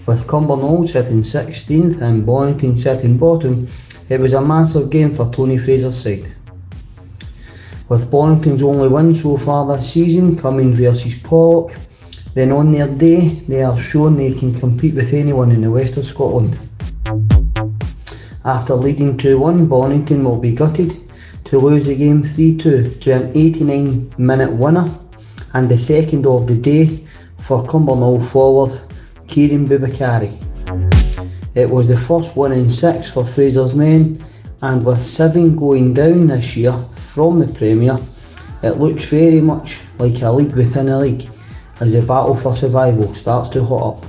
With Cumbernauld sitting 16th and Bonnyton sitting bottom, it was a massive game for Tony Fraser's side. With Bonnyton's only win so far this season coming versus Pollok, then on their day they have shown they can compete with anyone in the west of Scotland. After leading 2-1, Bonnyton will be gutted to lose the game 3-2 to an 89 minute winner and the second of the day for Cumbernauld forward Kieran Bubakari. It was the first one in six for Fraser's men, and with seven going down this year from the Premier, it looks very much like a league within a league as the battle for survival starts to hot up.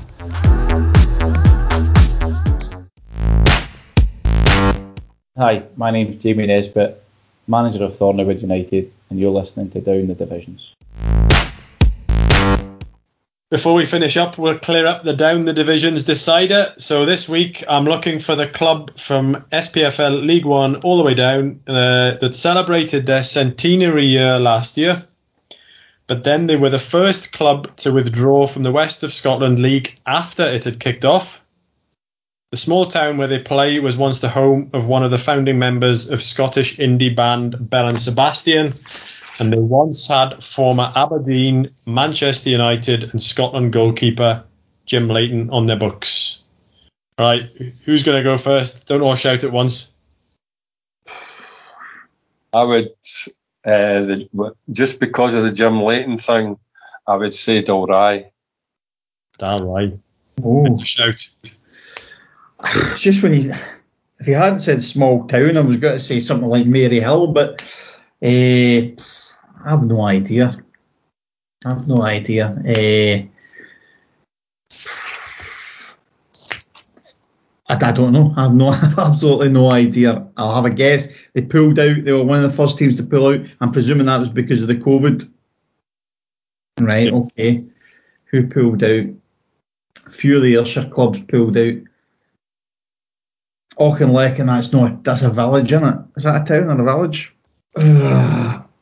Hi, my name is Jamie Nesbitt, manager of Thornwood United, and you're listening to Down the Divisions. Before we finish up, we'll clear up the down the divisions decider. So this week, I'm looking for the club from SPFL League One all the way down uh, that celebrated their centenary year last year. But then they were the first club to withdraw from the West of Scotland League after it had kicked off. The small town where they play was once the home of one of the founding members of Scottish indie band Belle and Sebastian, and they once had former Aberdeen, Manchester United, and Scotland goalkeeper Jim Leighton on their books. All right, who's going to go first? Don't all shout at once. I would, uh, the, just because of the Jim Leighton thing, I would say Dalry. Dalry. Oh. It's a shout. just when you if you hadn't said small town, I was going to say something like Maryhill, but uh, I have no idea. I have no idea. Uh, I, I don't know. I have no, absolutely no idea. I'll have a guess. They pulled out. They were one of the first teams to pull out. I'm presuming that was because of the COVID. Right. Yes. Okay. Who pulled out? A few of the Ayrshire clubs pulled out. Auchinleck, and that's not. That's a village, isn't it? Is that a town or a village?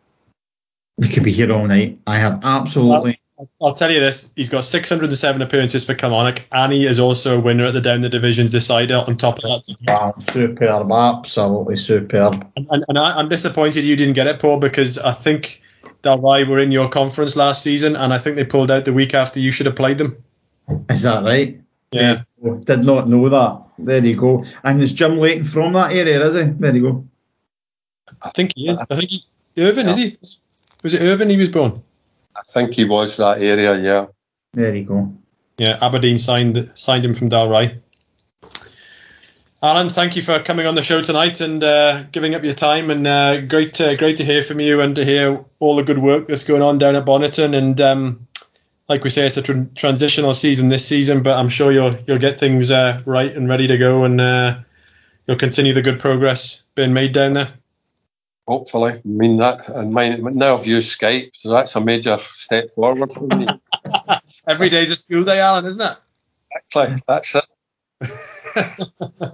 We could be here all night. I have absolutely. I'll tell you this: he's got 607 appearances for Kilmarnock, and he is also a winner at the Down the Divisions Decider. On top of that, Wow, superb, absolutely superb. and, and, and I, I'm disappointed you didn't get it, Paul, because I think Dalry were in your conference last season, and I think they pulled out the week after you should have played them. Is that right? Yeah. There you go. Did not know that. There you go. And is Jim Leighton from that area, is he? There you go. I think he is. I think he's Irvine, is he? Was it Irvine he was born? I think he was that area, yeah. There you go. Yeah, Aberdeen signed signed him from Dalry. Alan, thank you for coming on the show tonight and uh, giving up your time. And uh, great, to, great to hear from you and to hear all the good work that's going on down at Bonnyton. And um, like we say, it's a tr- transitional season this season, but I'm sure you'll you'll get things uh, right and ready to go, and uh, you'll continue the good progress being made down there. Hopefully. I mean, that, and my, now I've used Skype, so that's a major step forward for me. Every day's a school day, Alan, isn't it? Actually, that's it.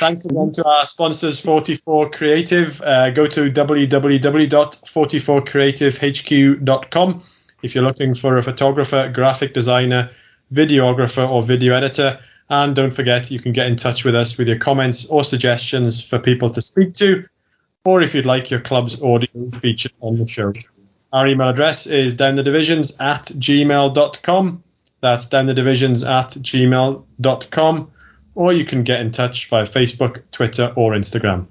Thanks again to our sponsors, 44 Creative. Uh, go to www.44creativehq.com if you're looking for a photographer, graphic designer, videographer, or video editor. And don't forget, you can get in touch with us with your comments or suggestions for people to speak to, or if you'd like your club's audio featured on the show. Our email address is downthedivisions at gmail.com. That's downthedivisions at gmail.com. Or you can get in touch via Facebook, Twitter, or Instagram.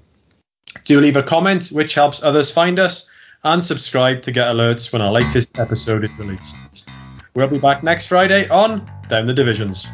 Do leave a comment, which helps others find us, and subscribe to get alerts when our latest episode is released. We'll be back next Friday on Down the Divisions.